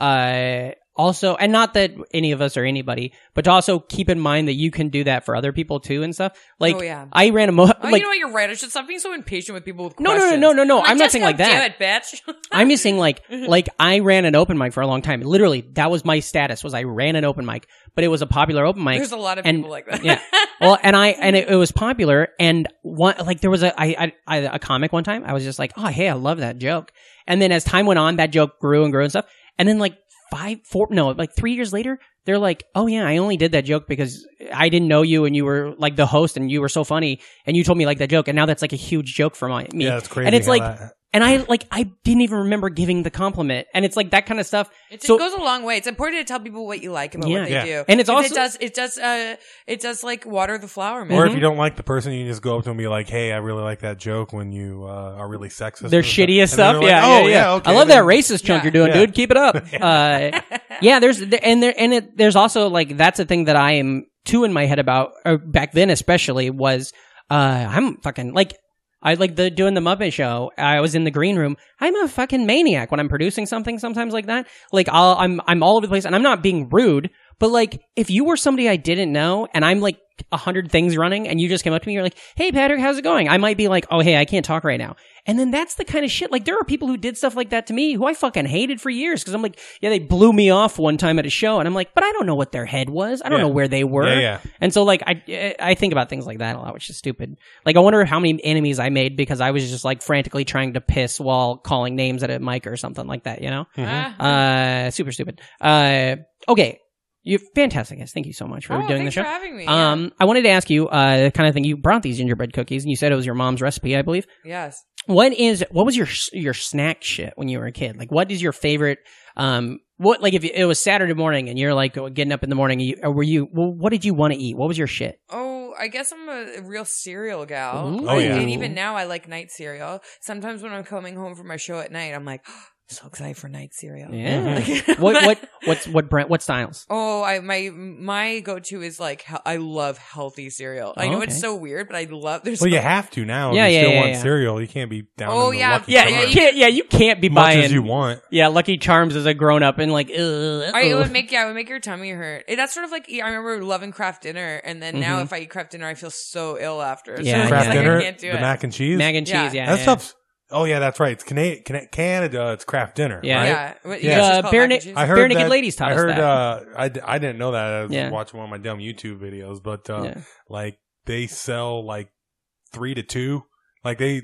uh, also, and not that any of us are anybody, but to also keep in mind that you can do that for other people too and stuff. Like, Oh, yeah. I ran a mo- Oh, like you know what? You're right. I should stop being so impatient with people with No, no, no, no, no, no. like, I'm not saying like that. It, bitch. *laughs* I'm just saying, like, *laughs* like I ran an open mic for a long time. Literally, that was my status. Was I ran an open mic, but it was a popular open mic. There's a lot of and- people like that. yeah. Well, and I and it, *laughs* it was popular, and one like there was a I, I, I a comic one time. I was just like, oh hey, I love that joke. And then as time went on, that joke grew and grew and stuff. And then like five, four, no, like three years later, they're like, oh yeah, I only did that joke because I didn't know you and you were like the host and you were so funny and you told me like that joke and now that's like a huge joke for my me. Yeah, it's crazy And it's like. that- And I like I didn't even remember giving the compliment, and it's like that kind of stuff. It so goes a long way. It's important to tell people what you like about Yeah. what they Yeah. do, And it's also- it does it does uh it does like water the flower, man. Or Mm-hmm. if you don't like the person, you can just go up to them and be like, "Hey, I really like that joke when you uh, are really sexist." their or something." shittiest And stuff. like, yeah, oh yeah, yeah. okay. I love then- that racist chunk Yeah. you're doing, Yeah. dude. Keep it up. *laughs* uh, yeah, there's and there and it, there's also like that's a thing that I am too in my head about. Or back then, especially was uh, I'm fucking like. I like the doing the Muppet Show. I was in the green room. I'm a fucking maniac when I'm producing something. Sometimes like that. Like I'll, I'm I'm all over the place, and I'm not being rude. But like, if you were somebody I didn't know, and I'm like a hundred things running, and you just came up to me, you're like, "Hey, Patrick, how's it going?" I might be like, "Oh, hey, I can't talk right now." And then that's the kind of shit. Like, there are people who did stuff like that to me who I fucking hated for years because I'm like, yeah, they blew me off one time at a show, and I'm like, but I don't know what their head was. I don't Yeah. know where they were. Yeah, yeah. And so, like, I I think about things like that a lot, which is stupid. Like, I wonder how many enemies I made because I was just like frantically trying to piss while calling names at a mic or something like that. You know, Mm-hmm. Ah. uh, super stupid. Uh, okay. you're fantastic, guys. Thank you so much for Oh, doing thanks the show. for having me, yeah. Um, I wanted to ask you, uh, the kind of thing you brought these gingerbread cookies, and you said it was your mom's recipe, I believe. yes. What is what was your your snack shit when you were a kid? Like, what is your favorite? Um, what like if it was Saturday morning and you're like getting up in the morning, you, or were you? Well, what did you want to eat? What was your shit? Oh, I guess I'm a, a real cereal gal. Ooh. Oh, yeah. And even now, I like night cereal. Sometimes when I'm coming home from my show at night, I'm like, so excited for night cereal. Yeah. *laughs* Like- *laughs* what what *laughs* what's what brand? What styles? Oh, I my my go to is like he- I love healthy cereal. I know it's so weird, but I love. There's Well, you have to now. Yeah, if you yeah, still yeah, want yeah. cereal, you can't be down. Oh, in the yeah, Lucky Yeah, Charms. you can't. Yeah, you can't be Much buying. as you want. Yeah, Lucky Charms as a grown up and like. Ugh, I, it would make yeah, it would make your tummy hurt. It, that's sort of like I remember loving Kraft dinner, and then now Mhm. if I eat Kraft dinner, I feel so ill after. So Yeah, it's Kraft like dinner, I can't do the it. mac and cheese, mac and cheese. Yeah. Yeah, that yeah. stuff's. Oh yeah, that's right. It's Cana- Cana- Canada. It's Kraft dinner. Yeah. right? Yeah, What, you Yeah. guys just Uh, call it Bare mac and Na- cheese? I heard Barenaked that- Ladies taught I us heard. that. Uh, I, d- I didn't know that. I was Yeah. watching one of my dumb YouTube videos, but uh, Yeah. like they sell like three to two. Like they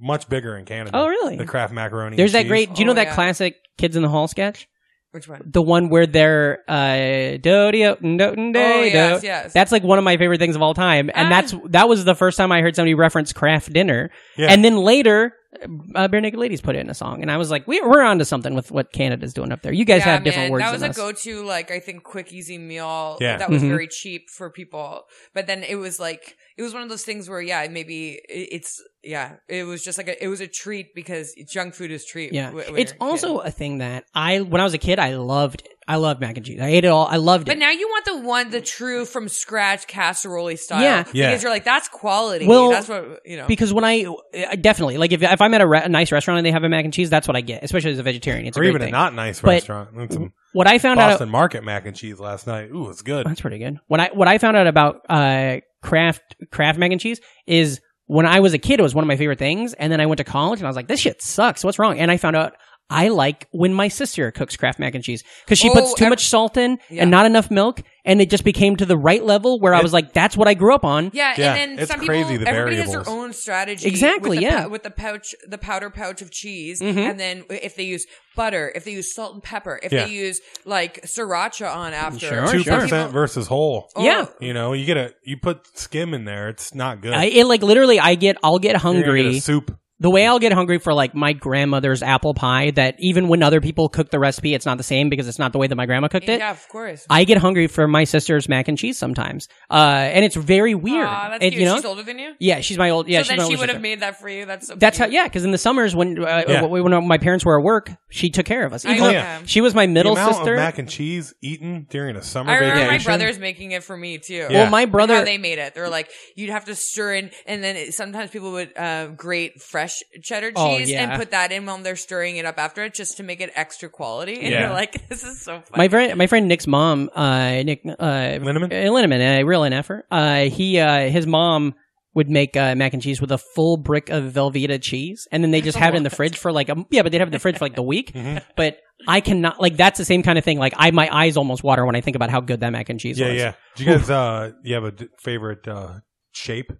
much bigger in Canada. Oh, really? The Kraft macaroni. There's and that cheese. great. Do you know Oh, that yeah. classic Kids in the Hall sketch? Which one? The one where they're uh do-de-o, no-de-do. Oh, yes, yes. That's like one of my favorite things of all time, and Ah. that's that was the first time I heard somebody reference Kraft dinner. Yeah. And then later, uh, Barenaked Ladies put it in a song, and I was like, we, we're onto something with what Canada's doing up there. You guys yeah, have different man, words That was than a us. go-to, like I think, quick, easy meal. Yeah. that was Mhm. very cheap for people. But then it was like it was one of those things where, yeah, maybe it's yeah, it was just like a, it was a treat because junk food is treat. Yeah, wh- when it's you're kid. also a thing that I, when I was a kid, I loved it. I love mac and cheese. I ate it all. I loved it. But now you want the one, the true from scratch casserole style. Yeah. Yeah. Because you're like, that's quality. Well, that's what you know. because when I uh, definitely like if if I'm at a, re- a nice restaurant and they have a mac and cheese, that's what I get, especially as a vegetarian. It's a or great even thing. a not nice But- restaurant. That's some- What I found out Boston Market mac and cheese last night. Ooh, it's good. That's pretty good. What I what I found out about uh Kraft Kraft mac and cheese is when I was a kid, it was one of my favorite things, and then I went to college and I was like, this shit sucks. What's wrong? And I found out. I like when my sister cooks Kraft mac and cheese because she Oh, puts too ev- much salt in Yeah. and not enough milk, and it just became to the right level where I was like, "That's what I grew up on." Yeah, Yeah, and then it's some crazy, people, the everybody has their own strategy. Exactly, with yeah. pou- with the pouch, the powder pouch of cheese, Mhm. and then if they use butter, if they use salt and pepper, if Yeah. they use like sriracha on after, Sure, Two sure. percent versus whole. Oh, Yeah. You know, you get a you put skim in there. It's not good. I, it like literally, I get I'll get You're hungry. get a soup. The way I'll get hungry for like my grandmother's apple pie that even when other people cook the recipe, it's not the same because it's not the way that my grandma cooked it. Yeah, of course. I get hungry for my sister's mac and cheese sometimes, uh, and it's very weird. Aw, that's It- cute. you know? She's older than you. Yeah, she's my old. Yeah, so she's my then she older would have sister. made that for you. That's so That's how. cute. Yeah, because in the summers when uh, Yeah. when my parents were at work, she took care of us. I Even know though that. she was my middle the amount sister. of mac and cheese eaten during a summer I remember vacation. my brothers making it for me too. Yeah. Well, my Like brother. how they made it. They were like, you'd have to stir in, and then it, sometimes people would uh, grate fresh cheddar Oh, cheese yeah. and put that in while they're stirring it up after it, just to make it extra quality. And Yeah. you're like, *laughs* this is so funny. my friend, my friend Nick's mom, uh, Nick uh, Linneman? uh, Linneman, uh, real NFer. Uh, he, uh, his mom would make uh, mac and cheese with a full brick of Velveeta cheese, and then they just have it in the *laughs* fridge for like a yeah, but they'd have it in the fridge for like the *laughs* week. Mm-hmm. But I cannot like that's the same kind of thing. Like I, my eyes almost water when I think about how good that mac and cheese Yeah, was. yeah. Do you guys uh you have a d- favorite uh shape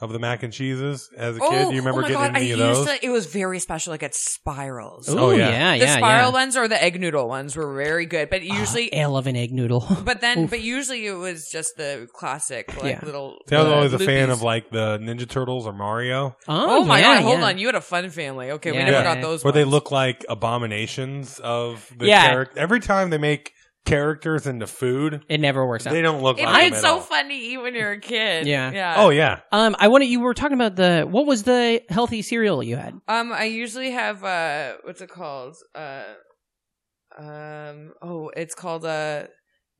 of the mac and cheeses as a kid? Oh, Do you remember oh my getting God, any I of used those? to, it was very special, like at spirals. Ooh, Oh, yeah. yeah, the yeah, spiral yeah. ones or the egg noodle ones were very good, but usually, I love an egg noodle. *laughs* but then, Oof. but usually it was just the classic, like Yeah. little. See, I was uh, always a fan of like the Ninja Turtles or Mario, Oh, my yeah, god! Hold yeah. on, you had a fun family. Okay, Yeah. we never Yeah. got those. where they look like abominations of the Yeah. character. Every time they make characters into food, It never works out. they don't look It like them was at so all. fun to eat when you're a kid. Yeah. yeah. Oh yeah, Um, I wanted you were talking about the what was the healthy cereal you had? Um, I usually have uh, what's it called? Uh, um, oh, it's called uh,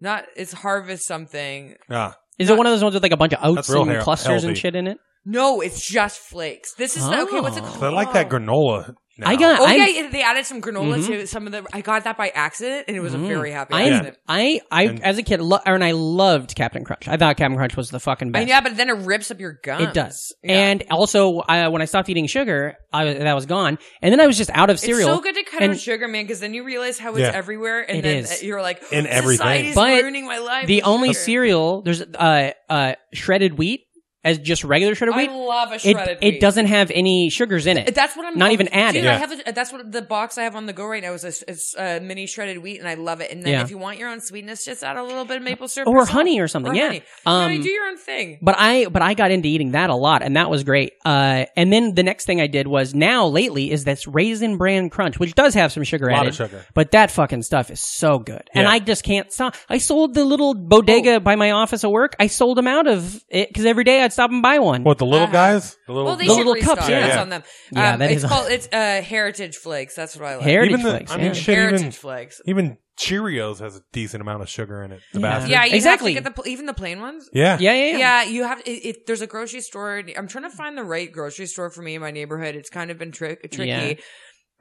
not it's Harvest something. ah, Is it one of those ones with like a bunch of oats That's real and hea- clusters and healthy. shit in it? No, it's just flakes. This is okay. What's it Oh. called? So I like that granola. Now. I got. Oh I'm- yeah, yeah, they added some granola Mhm. to some of the. I got that by accident, and it was a Mhm. very happy I accident. I I And- as a kid, lo- and I loved Captain Crunch. I thought Captain Crunch was the fucking I best. yeah, but then it rips up your gums. It does. Yeah. And also, I, when I stopped eating sugar, I, that was gone. And then I was just out of cereal. It's so good to cut and out sugar, man, because then you realize how it's Yeah. everywhere, and It then is. you're like, In everything. Society's But ruining my life. The only sugar. cereal there's uh uh shredded wheat as just regular shredded wheat. I love a it shredded it wheat. It doesn't have any sugars in it. That's what I'm Not even added. Dude, Yeah. I have a, that's what the box I have on the go right now is a, is a mini shredded wheat, and I love it. And then Yeah. if you want your own sweetness, just add a little bit of maple syrup Or salt. honey or something, yeah. honey. You Um, know, do your own thing. But I but I got into eating that a lot, and that was great. Uh, and then the next thing I did was now lately is this raisin bran crunch, which does have some sugar A lot added, of sugar. but that fucking stuff is so good. And I just can't stop. I sold the little bodega Oh. by my office at work. I sold them out of it because every day I'd stop and buy one. What the little Uh-huh. guys? The little, Well, they the should little restock. cups, yeah. That's Yeah. on them. Yeah, um, that it's is- called *laughs* it's uh, Heritage Flakes. That's what I like. Heritage even the, flakes, I mean, yeah. shit, Heritage even Flakes. even Cheerios has a decent amount of sugar in it. The Yeah. bastard. Yeah, you Exactly. Have to get the pl- even the plain ones. yeah, yeah, yeah, yeah. Yeah, you have. It, it, there's a grocery store. I'm trying to find the right grocery store for me in my neighborhood. It's kind of been tri- tricky. Yeah.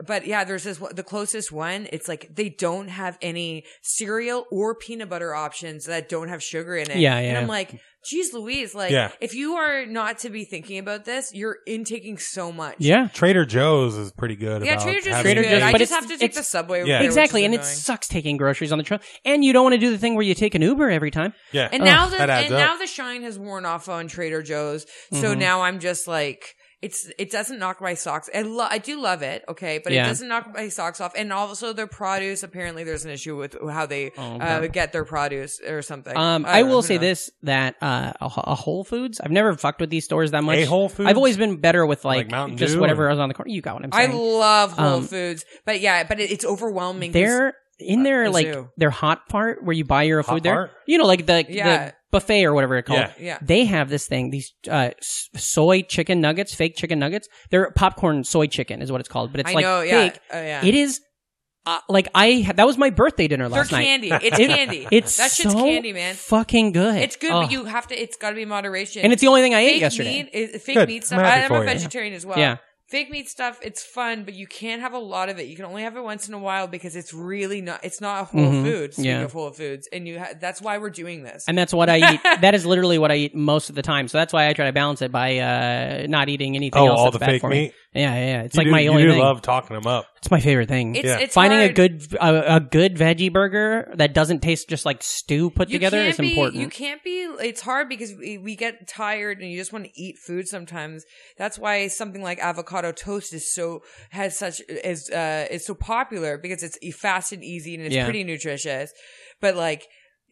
But yeah, there's this one- the closest one. It's like they don't have any cereal or peanut butter options that don't have sugar in it. Yeah, yeah. And. I'm like, geez, Louise, like Yeah. if you are not to be thinking about this, you're intaking so much. Yeah. Trader Joe's is pretty good. Yeah, about Trader Joe's is having Trader good. Joe's, I but just have to take the subway. over Yeah. there, which Exactly, is and it sucks taking groceries on the trail, and you don't want to do the thing where you take an Uber every time. Yeah, And Ugh, now the that adds and up. now the shine has worn off on Trader Joe's. So Mhm. now I'm just like it's it doesn't knock my socks. I lo- I do love it, okay, but Yeah. it doesn't knock my socks off. And also their produce. Apparently, there's an issue with how they Oh, uh, get their produce or something. Um, I I don't know, will say knows? this: that uh, a, a Whole Foods. I've never fucked with these stores that much. A Whole Foods? I've always been better with like, Like Mountain just Dew whatever or- is on the corner. You got what I'm saying. I love Whole Um, Foods, but yeah, but it, it's overwhelming. They're in their a like zoo. their hot part where you buy your Hot food there. You know, like the Yeah. the buffet or whatever it's called. Yeah. Yeah. They have this thing, these uh, s- soy chicken nuggets, fake chicken nuggets. They're popcorn soy chicken is what it's called, but it's I like know, yeah, fake. oh, yeah. It is uh, like I that was my birthday dinner They're last night. candy. It's It- candy. It's that shit's so candy, man. Fucking good. It's good, Oh. but you have to. It's got to be moderation. and it's the only thing I ate fake yesterday. meat, is, fake Good. meat I'm stuff. happy I, am for a you. vegetarian as well. Yeah. Fake meat stuff, it's fun, but you can't have a lot of it. You can only have it once in a while because it's really not. It's not a whole Mhm. food. Speaking Yeah. of whole foods, and you ha- that's why we're doing this. And that's what I eat. *laughs* that is literally what I eat most of the time. So that's why I try to balance it by uh, not eating anything Oh, else all that's the bad fake for me. Meat? Yeah, yeah, yeah. It's You like do- my you only do thing. love talking them up. It's my favorite thing. It's- it's Finding a good a, a good veggie burger that doesn't taste just like stew put You together can't is be, important. You can't be. It's hard because we, we get tired and you just want to eat food sometimes. That's why something like avocado toast is so has such is uh is so popular because it's e- fast and easy and it's Yeah. pretty nutritious. But like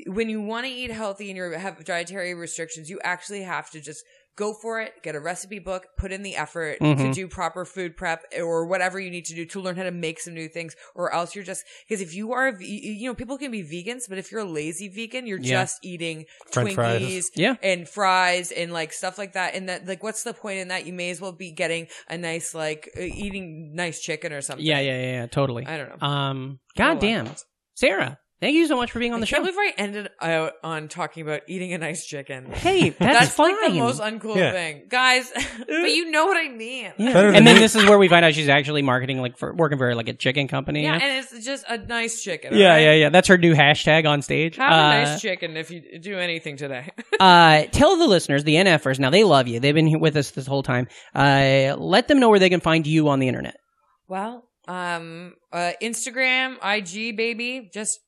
when you want to eat healthy and you have dietary restrictions, you actually have to just go for it. Get a recipe book, put in the effort to Mhm. do proper food prep or whatever you need to do to learn how to make some new things. Or else you're just because if you are, you know, people can be vegans, but if you're a lazy vegan, you're Yeah. just eating French Twinkies fries. Yeah. and fries and like stuff like that. And that, like, what's the point in that? You may as well be getting a nice, like, uh, eating nice chicken or something. yeah, yeah, yeah, yeah, totally. I don't know. Um, goddamn. Sara, thank you so much for being on I the can't show. believe I ended out on talking about eating a nice chicken. Hey, that's, like fine. the most uncool Yeah. thing, guys. *laughs* but you know what I mean. Yeah. Better than And then me. this is where we find out she's actually marketing, like for working for like a chicken company. Yeah, Yeah, and it's just a nice chicken. yeah, alright? yeah, yeah. That's her new hashtag on stage. Have a Uh, nice chicken if you do anything today. *laughs* uh, tell the listeners, the NFers, now they love you. They've been here with us this whole time. Uh, let them know where they can find you on the internet. well, um, uh, Instagram, IG, baby, just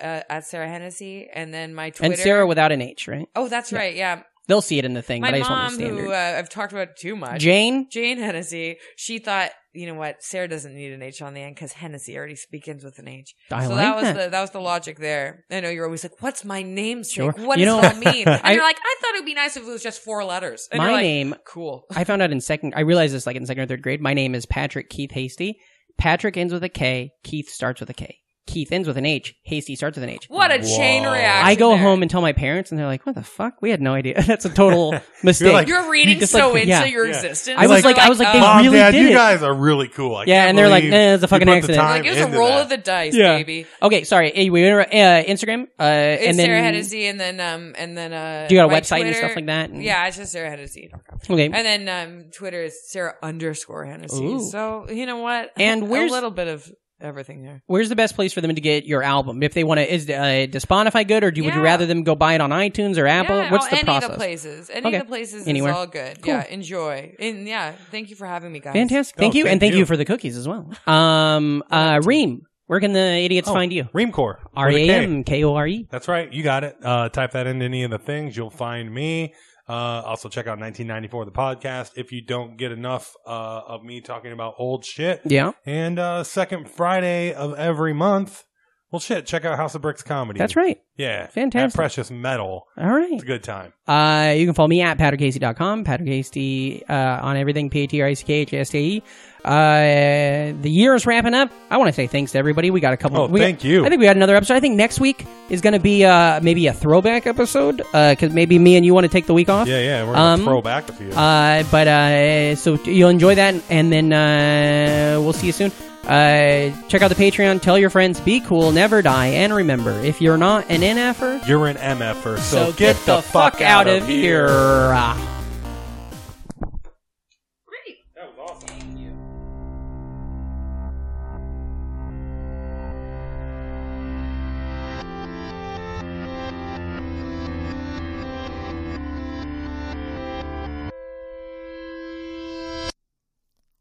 uh, at Sara Hennessey, and then my Twitter. And Sara without an H, right? Oh, that's right. Yeah, They'll see it in the thing, my but I just want mom, the standard. who uh, I've talked about too much, Jane? Jane Hennessey. She thought, you know what, Sara doesn't need an H on the end because Hennessey already begins with an H. I so like that was that. the that was the logic there. I know you're always like, "What's my name? Sure. What You does know- that mean?" *laughs* And I- you're like, "I thought it'd be nice if it was just four letters." And My like, name- cool. *laughs* I found out in second, I realized this like in second or third grade. My name is Patrick Keith Hastie. Patrick ends with a K. Keith starts with a K. Keith ends with an H. Hastie starts with an H. What a chain reaction! I go there. home and tell my parents, and they're like, "What the fuck? We had no idea. *laughs* That's a total *laughs* mistake." like- You're reading Just so like- into yeah. your Yeah. existence. I was You're like- I was like, they oh. Mom, really Dad, did you it. guys are really cool. I Yeah, and they're like, believe "Nah, it's a fucking accident." time like it was a roll that. of the dice, Yeah. baby. Okay, sorry. Hey, we were uh, Instagram, uh, It's and then Sara Hennessey, and then um, and then uh, Do you got a my website and stuff like that? And- Yeah, it's just Sara Hennessey.com. Okay. And then um, Twitter is Sara underscore Hennessey. So you know what? And where's- a little bit of everything there. Where's the best place for them to get your album? If they want to, is uh, does Spotify good, or do, would you rather them go buy it on iTunes or Apple? Yeah, What's oh, the any process? Any of the places. Any Okay. of the places Anywhere. is all good. Cool. Yeah, enjoy. And yeah, thank you for having me, guys. Fantastic. Thank Oh, you, and thank thank you. you. for the cookies as well. Um, *laughs* uh, Ream, where can the idiots Oh, find you? Reamcore. R with a K. M K O R E. That's right. You got it. Uh, type that into any of the things. You'll find me. Uh, also check out 1994, the podcast, if you don't get enough uh, of me talking about old shit. Yeah, And uh, second Friday of every month, well, shit, check out House of Bricks Comedy. that's right. Yeah. Fantastic. At Precious Metal. All right. It's a good time. Uh, you can follow me at patrickhastie.com, Patrick Hastie, uh, on everything, P-A-T-R-I-C-K-H-S-T-E. Uh, the year is wrapping up. I want to say thanks to everybody. We got a couple. Oh, we thank you. I think we got another episode. I think next week is going to be, uh, maybe a throwback episode, uh, cause maybe me and you want to take the week off. Yeah, yeah. We're going to Um, throw back a few. Uh, but uh, so you'll enjoy that, and then uh, we'll see you soon. Uh, check out the Patreon. Tell your friends. Be cool. Never die. And remember, if you're not an NFer, You're an MFer, so, so, get, the, fuck out of here. Great. That was awesome. Thank you.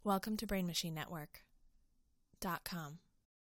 Welcome to Brain Machine Network. Dot com.